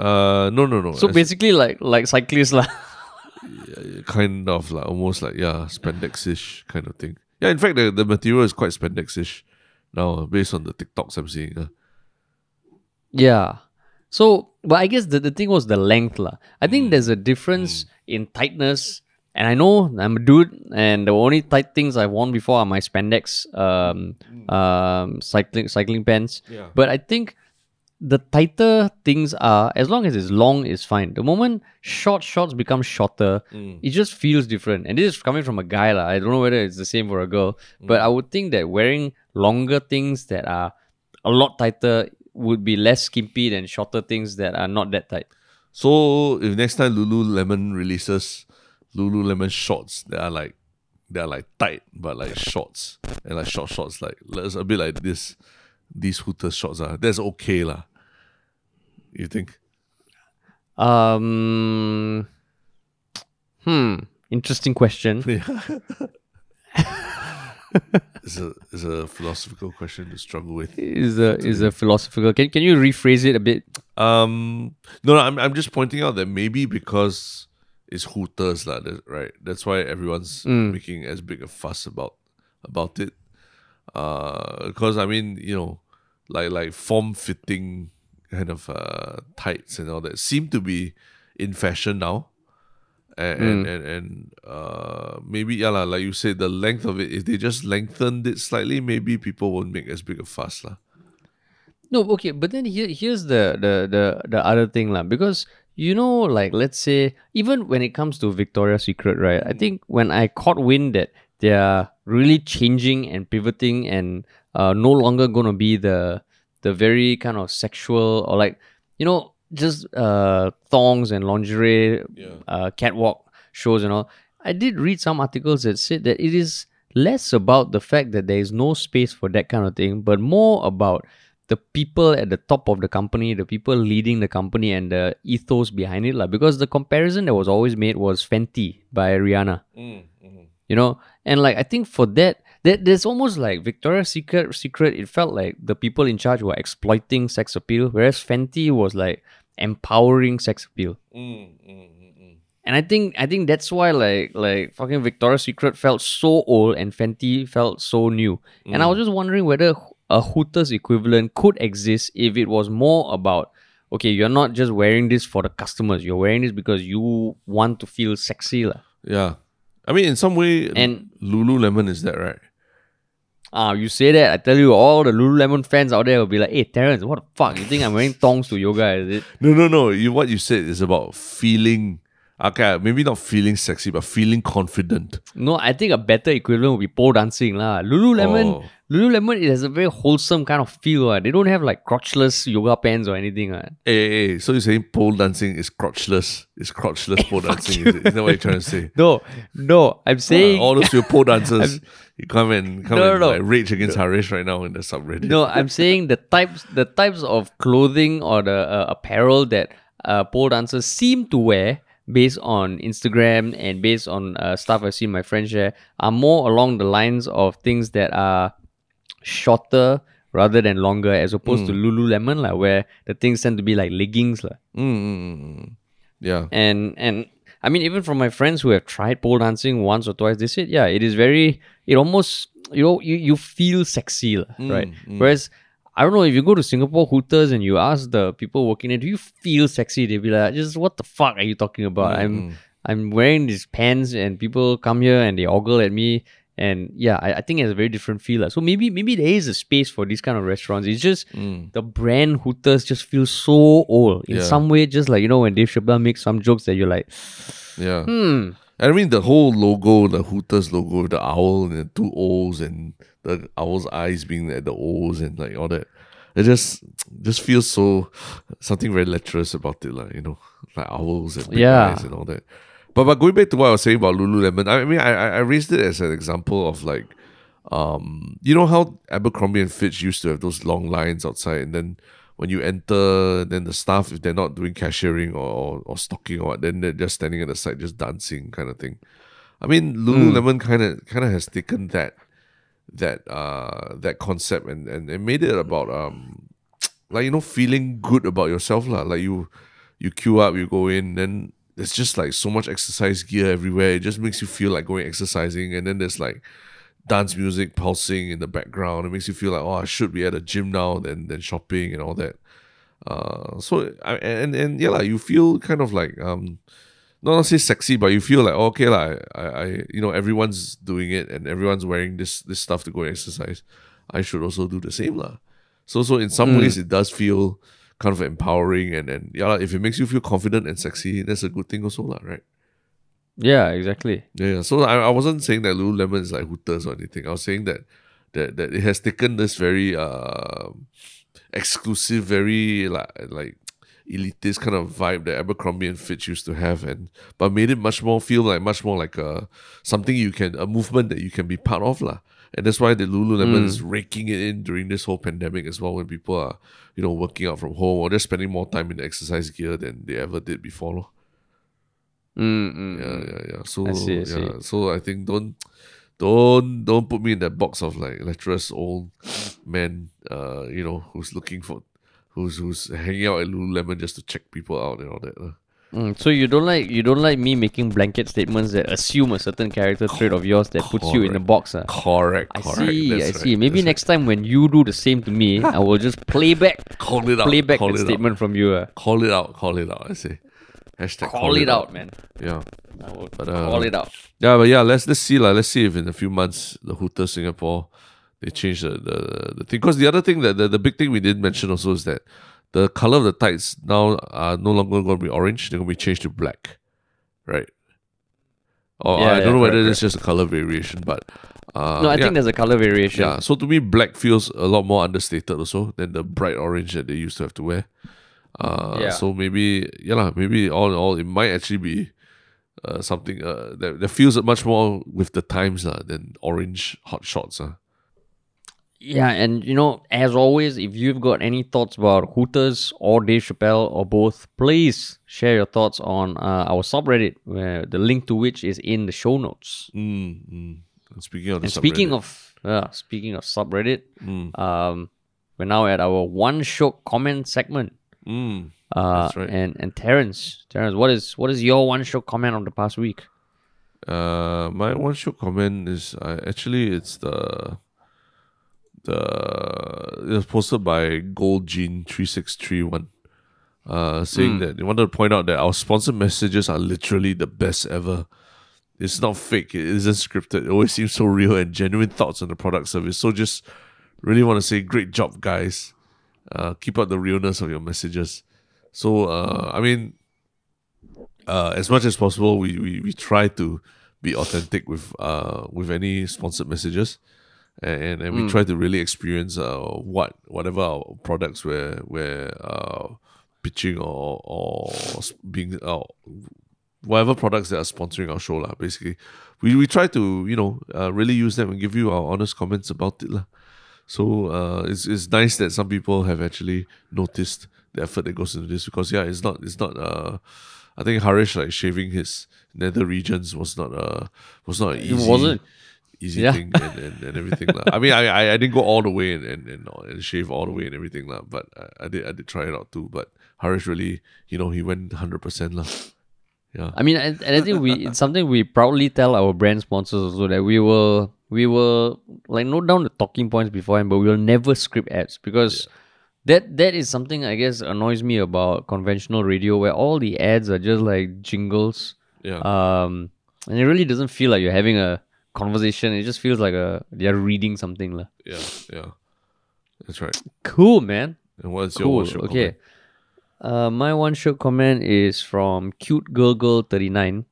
Uh no no no. So as- basically like like cyclists lah. kind of like almost like yeah, spandex-ish kind of thing. Yeah, in fact the, the material is quite spandex-ish now based on the TikToks I'm seeing. uh. Yeah. So, but I guess the, the thing was the length. lah. I Mm. think there's a difference in tightness. And I know I'm a dude, and the only tight things I've worn before are my spandex um, um, cycling cycling pants. Mm. Yeah. But I think the tighter things are, as long as it's long, is fine. The moment short shorts become shorter, Mm. it just feels different. And this is coming from a guy. lah. I don't know whether it's the same for a girl, Mm. but I would think that wearing longer things that are a lot tighter would be less skimpy than shorter things that are not that tight. So if next time Lululemon releases Lululemon shorts that are like they are like tight but like shorts and like short shorts like it's a bit like this these hooter shorts are that's okay lah. You think? Um, hmm, interesting question. It's a it's a philosophical question to struggle with. Is a is a philosophical. Can can you rephrase it a bit? Um, no, no, I'm I'm just pointing out that maybe because it's Hooters lah, that, right? That's why everyone's making as big a fuss about about it. Uh, because I mean, you know, like like form fitting kind of uh tights and all that seem to be in fashion now. And and, and, and uh maybe yeah lah, like you said, the length of it, if they just lengthened it slightly, maybe people won't make as big a fuss lah. No, okay, but then here here's the the the the other thing lah because you know like let's say even when it comes to Victoria's Secret, right? I think when I caught wind that they are really changing and pivoting and uh, no longer gonna be the the very kind of sexual or like you know just uh thongs and lingerie uh, catwalk shows and all. I did read some articles that said that it is less about the fact that there is no space for that kind of thing, but more about the people at the top of the company, the people leading the company, and the ethos behind it. Like, because the comparison that was always made was Fenty by Rihanna. You know, and like I think for that, that there's almost like Victoria's Secret. Secret, it felt like the people in charge were exploiting sex appeal, whereas Fenty was like empowering sex appeal. Mm, mm, mm, and I think I think that's why like like fucking Victoria's Secret felt so old and Fenty felt so new. And I was just wondering whether a Hooters equivalent could exist if it was more about okay, you're not just wearing this for the customers, you're wearing this because you want to feel sexy. lah. Yeah. I mean, in some way, And- Lululemon is that, right? Ah, you say that, I tell you, all the Lululemon fans out there will be like, hey, Terrence, what the fuck? You think I'm wearing thongs to yoga, is it? No, no, no. You what you said is about feeling. Okay, maybe not feeling sexy, but feeling confident. No, I think a better equivalent would be pole dancing. lah. Lululemon, Oh. Lululemon, it has a very wholesome kind of feel. ah. They don't have like crotchless yoga pants or anything. ah. Hey, hey, hey, so you're saying pole dancing is crotchless? Is crotchless pole dancing? Is, it? is that what you're trying to say? No, no, I'm saying. All those your pole dancers, you come and come No, no, and no. Like, rage against Harish right now in the subreddit. No, I'm saying the types the types of clothing or the uh, apparel that uh, pole dancers seem to wear based on Instagram and based on uh, stuff I've seen my friends share are more along the lines of things that are shorter rather than longer as opposed to Lululemon like, where the things tend to be like leggings like. Mm, mm, mm, mm. Yeah. and and I mean even from my friends who have tried pole dancing once or twice, they said yeah, it is very it almost you know you, you feel sexy, lah, mm, right? Mm. Whereas I don't know if you go to Singapore Hooters and you ask the people working there, do you feel sexy? They'll be like, just what the fuck are you talking about? Mm, I'm I'm wearing these pants and people come here and they ogle at me And yeah, I, I think it has a very different feel. So maybe maybe there is a space for these kind of restaurants. It's just the brand Hooters just feels so old. In Yeah. some way, just like you know when Dave Chappelle makes some jokes that you're like, Yeah. hmm, I mean, the whole logo, the Hooters logo, the owl and the two O's and the owl's eyes being at the O's and like all that. It just just feels so something very lecherous about it, like you know, like owls and big Yeah. eyes and all that. But but going back to what I was saying about Lululemon, I mean, I I raised it as an example of like, um, you know how Abercrombie and Fitch used to have those long lines outside, and then when you enter, then the staff if they're not doing cashiering or or, or stocking or what, then they're just standing at the side just dancing kind of thing. I mean, Lululemon kind of kind of has taken that that uh that concept and and, and made it about um like you know feeling good about yourself lah. Like you you queue up, you go in, then there's just like so much exercise gear everywhere. It just makes you feel like going exercising, and then there's like dance music pulsing in the background. It makes you feel like oh I should be at a gym now than than shopping and all that. Uh, so I and and yeah like you feel kind of like um not to say sexy, but you feel like oh, okay like I, I you know everyone's doing it and everyone's wearing this this stuff to go exercise. I should also do the same lah. So so in some ways it does feel kind of empowering and and yeah if it makes you feel confident and sexy, that's a good thing also lah, right? yeah, exactly. Yeah, yeah. So I, I wasn't saying that Lululemon is like Hooters or anything. I was saying that that that it has taken this very uh, exclusive, very like like elitist kind of vibe that Abercrombie and Fitch used to have, and but made it much more feel like much more like a something you can a movement that you can be part of lah. And that's why the Lululemon is raking it in during this whole pandemic as well, when people are you know working out from home or they're spending more time in the exercise gear than they ever did before. Mm, mm, Yeah, mm. yeah, yeah. So I see, I yeah, see. so I think don't don't don't put me in that box of like lecherous old man, uh, you know, who's looking for who's who's hanging out at Lululemon just to check people out and all that. Mm, so you don't like you don't like me making blanket statements that assume a certain character trait of yours that puts you in a box. ah. Correct, I correct. see, I see. right, Maybe that's next time when you do the same to me, I will just play back call it out. play back call it statement from you. Out. Call it out. Call it out. I say. Hashtag Call, it out, man. Yeah. I will But, uh, call it out. Yeah, but yeah, let's let's see like let's see if in a few months the Hooters Singapore they change the the, the thing. Because the other thing that the, the big thing we didn't mention also is that the color of the tights now are no longer going to be orange; they're going to be changed to black, right? Or Yeah, I yeah, don't know whether it's just a color variation, but uh, No, I yeah, think there's a color variation. yeah. So to me, black feels a lot more understated also than the bright orange that they used to have to wear. Uh, Yeah. So maybe, yeah, lah, maybe all in all, it might actually be uh, something uh, that, that feels much more with the times uh, than orange hot shots. Uh. Yeah, and you know, as always, if you've got any thoughts about Hooters or Dave Chappelle or both, please share your thoughts on uh, our subreddit, where the link to which is in the show notes. Mm, mm. And speaking of And speaking of uh, speaking of subreddit, Mm. um, we're now at our one show comment segment. Mm. Uh, That's right. And and Terrence, Terrence, what is what is your one show comment of the past week? Uh, my one short comment is uh, actually it's the the it was posted by Gold Gene three six three one, uh, saying that they wanted to point out that our sponsored messages are literally the best ever. It's not fake. It isn't scripted. It always seems so real and genuine thoughts on the product service. So just really want to say, great job, guys. Uh, keep up the realness of your messages. So uh, I mean, uh, as much as possible, we, we, we try to be authentic with uh with any sponsored messages, and and we try to really experience uh what whatever our products we're we're uh pitching or or being uh, whatever products that are sponsoring our show lah. Basically, we we try to you know uh, really use them and give you our honest comments about it lah. So uh, it's it's nice that some people have actually noticed the effort that goes into this because yeah, it's not it's not uh, I think Harish like shaving his nether regions was not uh was not easy wasn't. Easy Yeah. thing and, and, and everything. I mean I, I didn't go all the way and and, and, and shave all the way and everything lah, but I, I did I did try it out too. But Harish really you know he went hundred percent lah. Yeah. I mean, and, and I think we it's something we proudly tell our brand sponsors also that we will we will like note down the talking points beforehand, but we will never script ads because that that is something I guess annoys me about conventional radio where all the ads are just like jingles. Yeah. Um, and it really doesn't feel like you're having a conversation. It just feels like a they're reading something. lah. Yeah, yeah. That's right. Cool, man. And what's your one Okay. Uh, my one short comment is from cute girl girl thirty nine.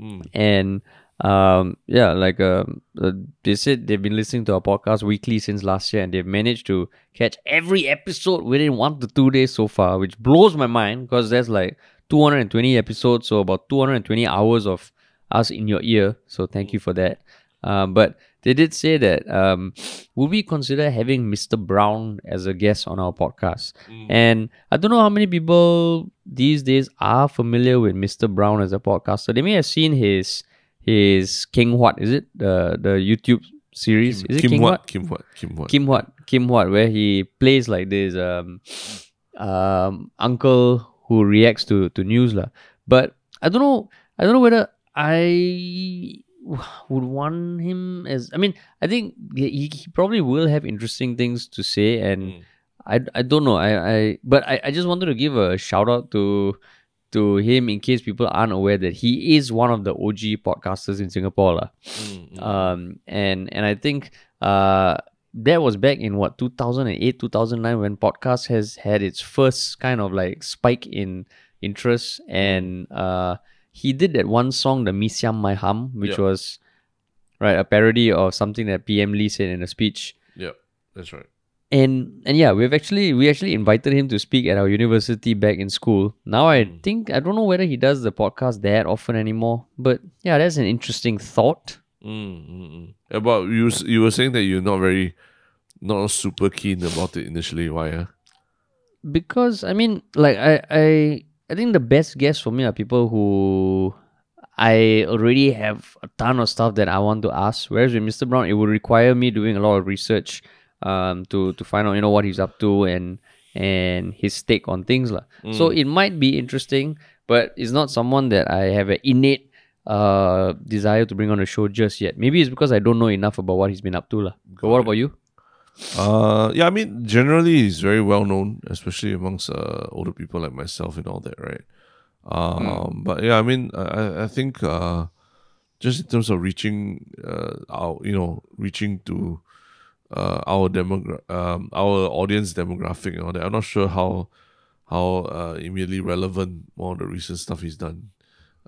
Mm. and um, yeah, like um, uh, they said they've been listening to our podcast weekly since last year, and they've managed to catch every episode within one to two days so far, which blows my mind because there's like two hundred and twenty episodes, so about two hundred and twenty hours of us in your ear. So thank you for that. Um, but they did say that um, would we consider having Mr. Brown as a guest on our podcast? Mm. And I don't know how many people these days are familiar with Mr. Brown as a podcaster. They may have seen his his King What is it the the YouTube series? is it Kim King Huat? What? Kim What? Kim Huat? Kim What? Kim What? Where he plays like this um um uncle who reacts to to news lah. But I don't know. I don't know whether I would want him as. I mean, I think he, he probably will have interesting things to say, and Mm. I, I don't know. I, I but I, I just wanted to give a shout out to to him in case people aren't aware that he is one of the OG podcasters in Singapore lah. Mm, mm. Um, and and I think uh that was back in what 2008 2009 when podcast has had its first kind of like spike in interest and uh he did that one song the Misiam My Hum which Yeah. was right a parody of something that PM Lee said in a speech yeah, that's right. and and yeah we've actually we actually invited him to speak at our university back in school now i Mm. think i don't know whether he does the podcast that often anymore but yeah that's an interesting thought Mm, mm, mm. Yeah, you you were saying that you're not very, not super keen about it initially. Why? Uh? because i mean like i i i think the best guests for me are people who i already have a ton of stuff that i want to ask. Whereas with mr brown it would require me doing a lot of research um to to find out you know what he's up to and and his take on things lah. so it might be interesting but it's not someone that i have an innate uh desire to bring on the show just yet. Maybe it's because i don't know enough about what he's been up to lah. but what about you Uh, yeah, I mean, generally he's very well known, especially amongst uh, older people like myself and all that, right? Um, but yeah, I mean, I, I- I think uh, just in terms of reaching uh, our, you know, reaching to uh, our demogra- um, our audience demographic and all that, I'm not sure how how uh, immediately relevant one of the recent stuff he's done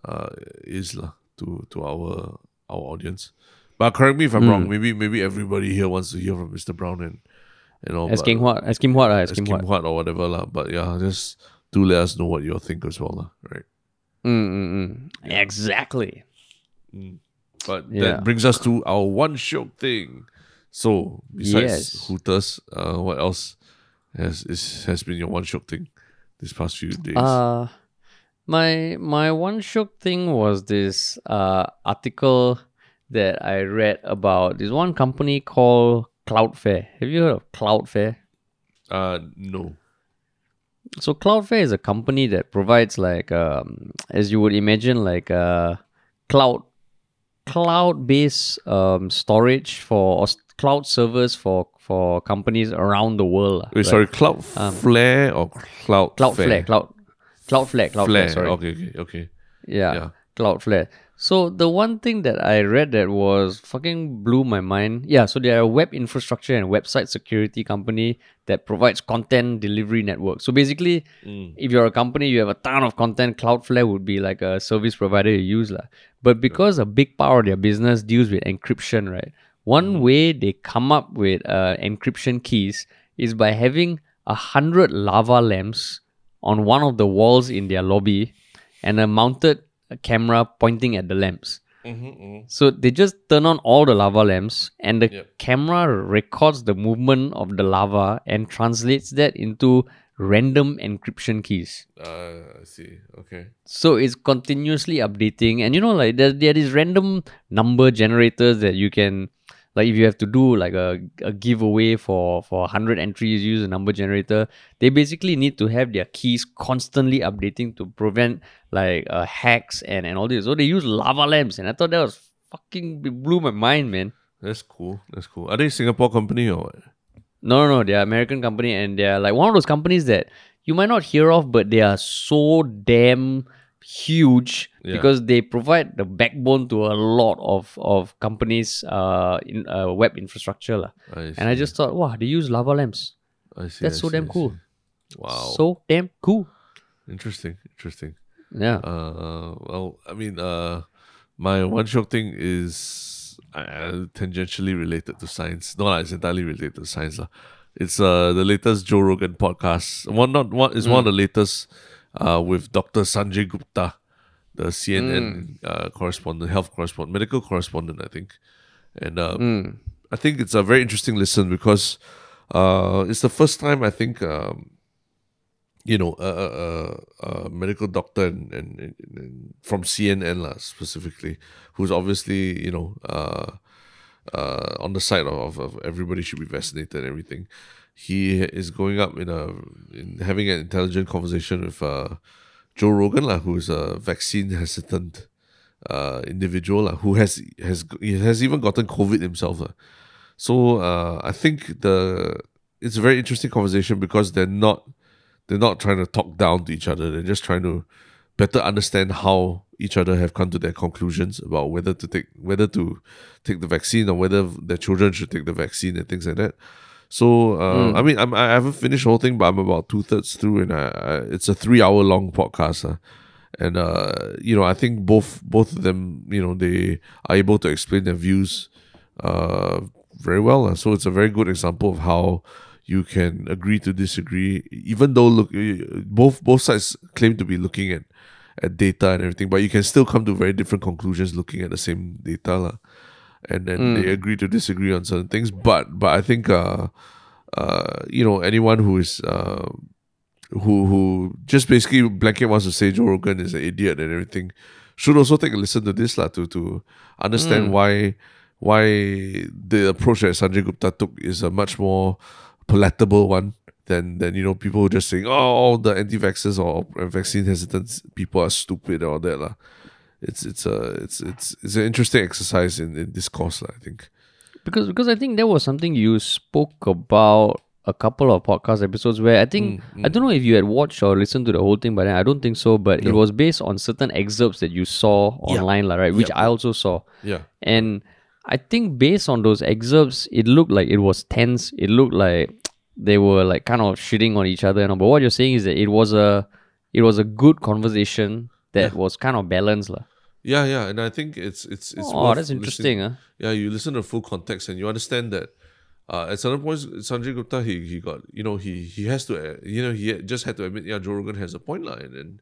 uh, is lah to to our our audience. But correct me if I'm wrong. Maybe maybe everybody here wants to hear from Mr. Brown and and all. as but- King Huat, as Kim Huat, as Kim Huat. Or whatever lah. But yeah, just do let us know what you think as well lah. Right. Mm, mm, mm. Exactly. But Yeah. that brings us to our one show thing. So besides Yes. Hooters, uh, what else has is has been your one show thing this past few days? Uh my my one shock thing was this uh article that I read about this one company called Cloudflare. Have you heard of Cloudflare? Uh, no. So Cloudflare is a company that provides like um as you would imagine like uh cloud cloud based um storage for or cloud servers for for companies around the world. Wait, Like, sorry, Cloud Flare or Cloud Cloudflare, Cloud Cloudflare, Cloudflare, Flare. sorry. Okay, okay, okay. Yeah, Yeah. Cloudflare. So the one thing that I read that was fucking blew my mind. Yeah, so they're a web infrastructure and website security company that provides content delivery network. So basically, Mm. if you're a company, you have a ton of content. Cloudflare would be like a service provider you use, lah. But because a big part of their business deals with encryption, right? One way they come up with uh, encryption keys is by having a hundred lava lamps on one of the walls in their lobby and a mounted camera pointing at the lamps. So they just turn on all the lava lamps, and the Yep. camera records the movement of the lava and translates that into random encryption keys. Uh, I see. Okay. So it's continuously updating, and you know, like there, there is random number generators that you can, like, if you have to do like a, a giveaway for for hundred entries, use a number generator. They basically need to have their keys constantly updating to prevent like uh, hacks and and all this. So they use lava lamps, and I thought that was fucking blew my mind, man. That's cool. That's cool. Are they Singapore company or what? No, no, no. They're American company and they're like one of those companies that you might not hear of, but they are so damn huge Yeah. because they provide the backbone to a lot of of companies uh in uh, web infrastructure. I and I just thought wow they use lava lamps I see, that's I so see, damn cool. Wow. so damn cool interesting, interesting. yeah Uh, well, I mean, uh, my one shock thing is uh, tangentially related to science. No, it's entirely related to science. lah. It's uh the latest Joe Rogan podcast. One not one is one of the latest uh with Dr. Sanjay Gupta, the CNN uh, correspondent, health correspondent, medical correspondent, I think. And uh, Mm. I think it's a very interesting listen because uh, it's the first time I think um, you know a, a, a, medical doctor and, and, and, and from CNN lah, specifically, who's obviously you know uh, uh, on the side of, of everybody should be vaccinated and everything. He is going up in a in having an intelligent conversation with uh, Joe Rogan lah, who is a vaccine hesitant uh, individual lah, who has has he has even gotten COVID himself. So uh, I think the it's a very interesting conversation because they're not they're not trying to talk down to each other. They're just trying to better understand how each other have come to their conclusions about whether to take whether to take the vaccine or whether their children should take the vaccine and things like that. So uh, I mean, I'm, I haven't finished the whole thing, but I'm about two thirds through, and I, I, it's a three hour long podcast. uh, and uh, you know, I think both both of them, you know, they are able to explain their views uh, very well. uh. So it's a very good example of how you can agree to disagree, even though look both both sides claim to be looking at at data and everything, but you can still come to very different conclusions looking at the same data. lah. And then they agree to disagree on certain things. But but I think uh uh you know anyone who is uh who who just basically blanket wants to say Joe Rogan is an idiot and everything should also take a listen to this lah to to understand why why the approach that Sanjay Gupta took is a much more palatable one than than you know people just saying oh all the anti-vaxxers or vaccine hesitant people are stupid or all that lah. It's it's a it's it's it's an interesting exercise in, in discourse lah, I think. because because I think that was something you spoke about a couple of podcast episodes where I think mm, I mm. don't know if you had watched or listened to the whole thing, but I don't think so. But it was based on certain excerpts that you saw Yeah. online, lah, right? Which I also saw, Yeah. and I think based on those excerpts, it looked like it was tense. It looked like they were like kind of shitting on each other. And all. but what you're saying is that it was a it was a good conversation that was kind of balanced, lah. Yeah, yeah, and I think it's it's it's Oh, that's interesting, huh? yeah, you listen to full context and you understand that uh, at certain points, Sanjay Gupta he he got you know he he has to uh, you know he just had to admit yeah Joe Rogan has a point lah and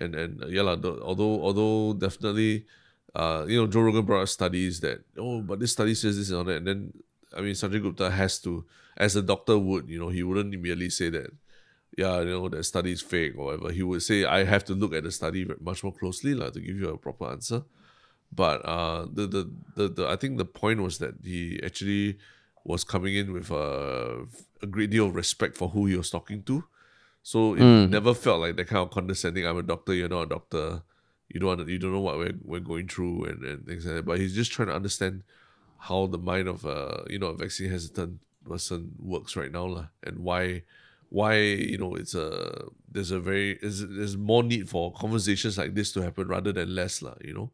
and and, uh, yeah the- although although definitely uh you know Joe Rogan brought up studies that oh but this study says this and all that and then I mean Sanjay Gupta has to as a doctor would you know he wouldn't immediately say that yeah, you know, that study is fake or whatever. He would say, I have to look at the study much more closely like, to give you a proper answer. But uh, the, the, the, the I think the point was that he actually was coming in with a, a great deal of respect for who he was talking to. So it never felt like that kind of condescending. I'm a doctor. You're not a doctor. You don't want, you don't know what we're, we're going through and, and things like that. But he's just trying to understand how the mind of a you know a vaccine hesitant person works right now, lah, and why why you know it's a there's a very is there's more need for conversations like this to happen rather than less, lah. You know,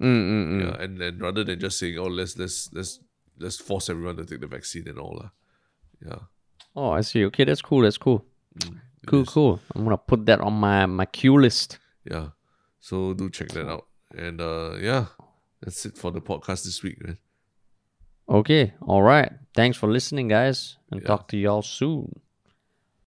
Mm, mm, mm. yeah, and then rather than just saying oh let's let's let's let's force everyone to take the vaccine and all, lah. Yeah. Oh, I see. Okay, that's cool. That's cool. Mm, Cool, cool. I'm gonna put that on my my queue list. Yeah. So do check that out. And uh yeah, that's it for the podcast this week, man. Okay, all right. Thanks for listening, guys, and Yeah. talk to y'all soon.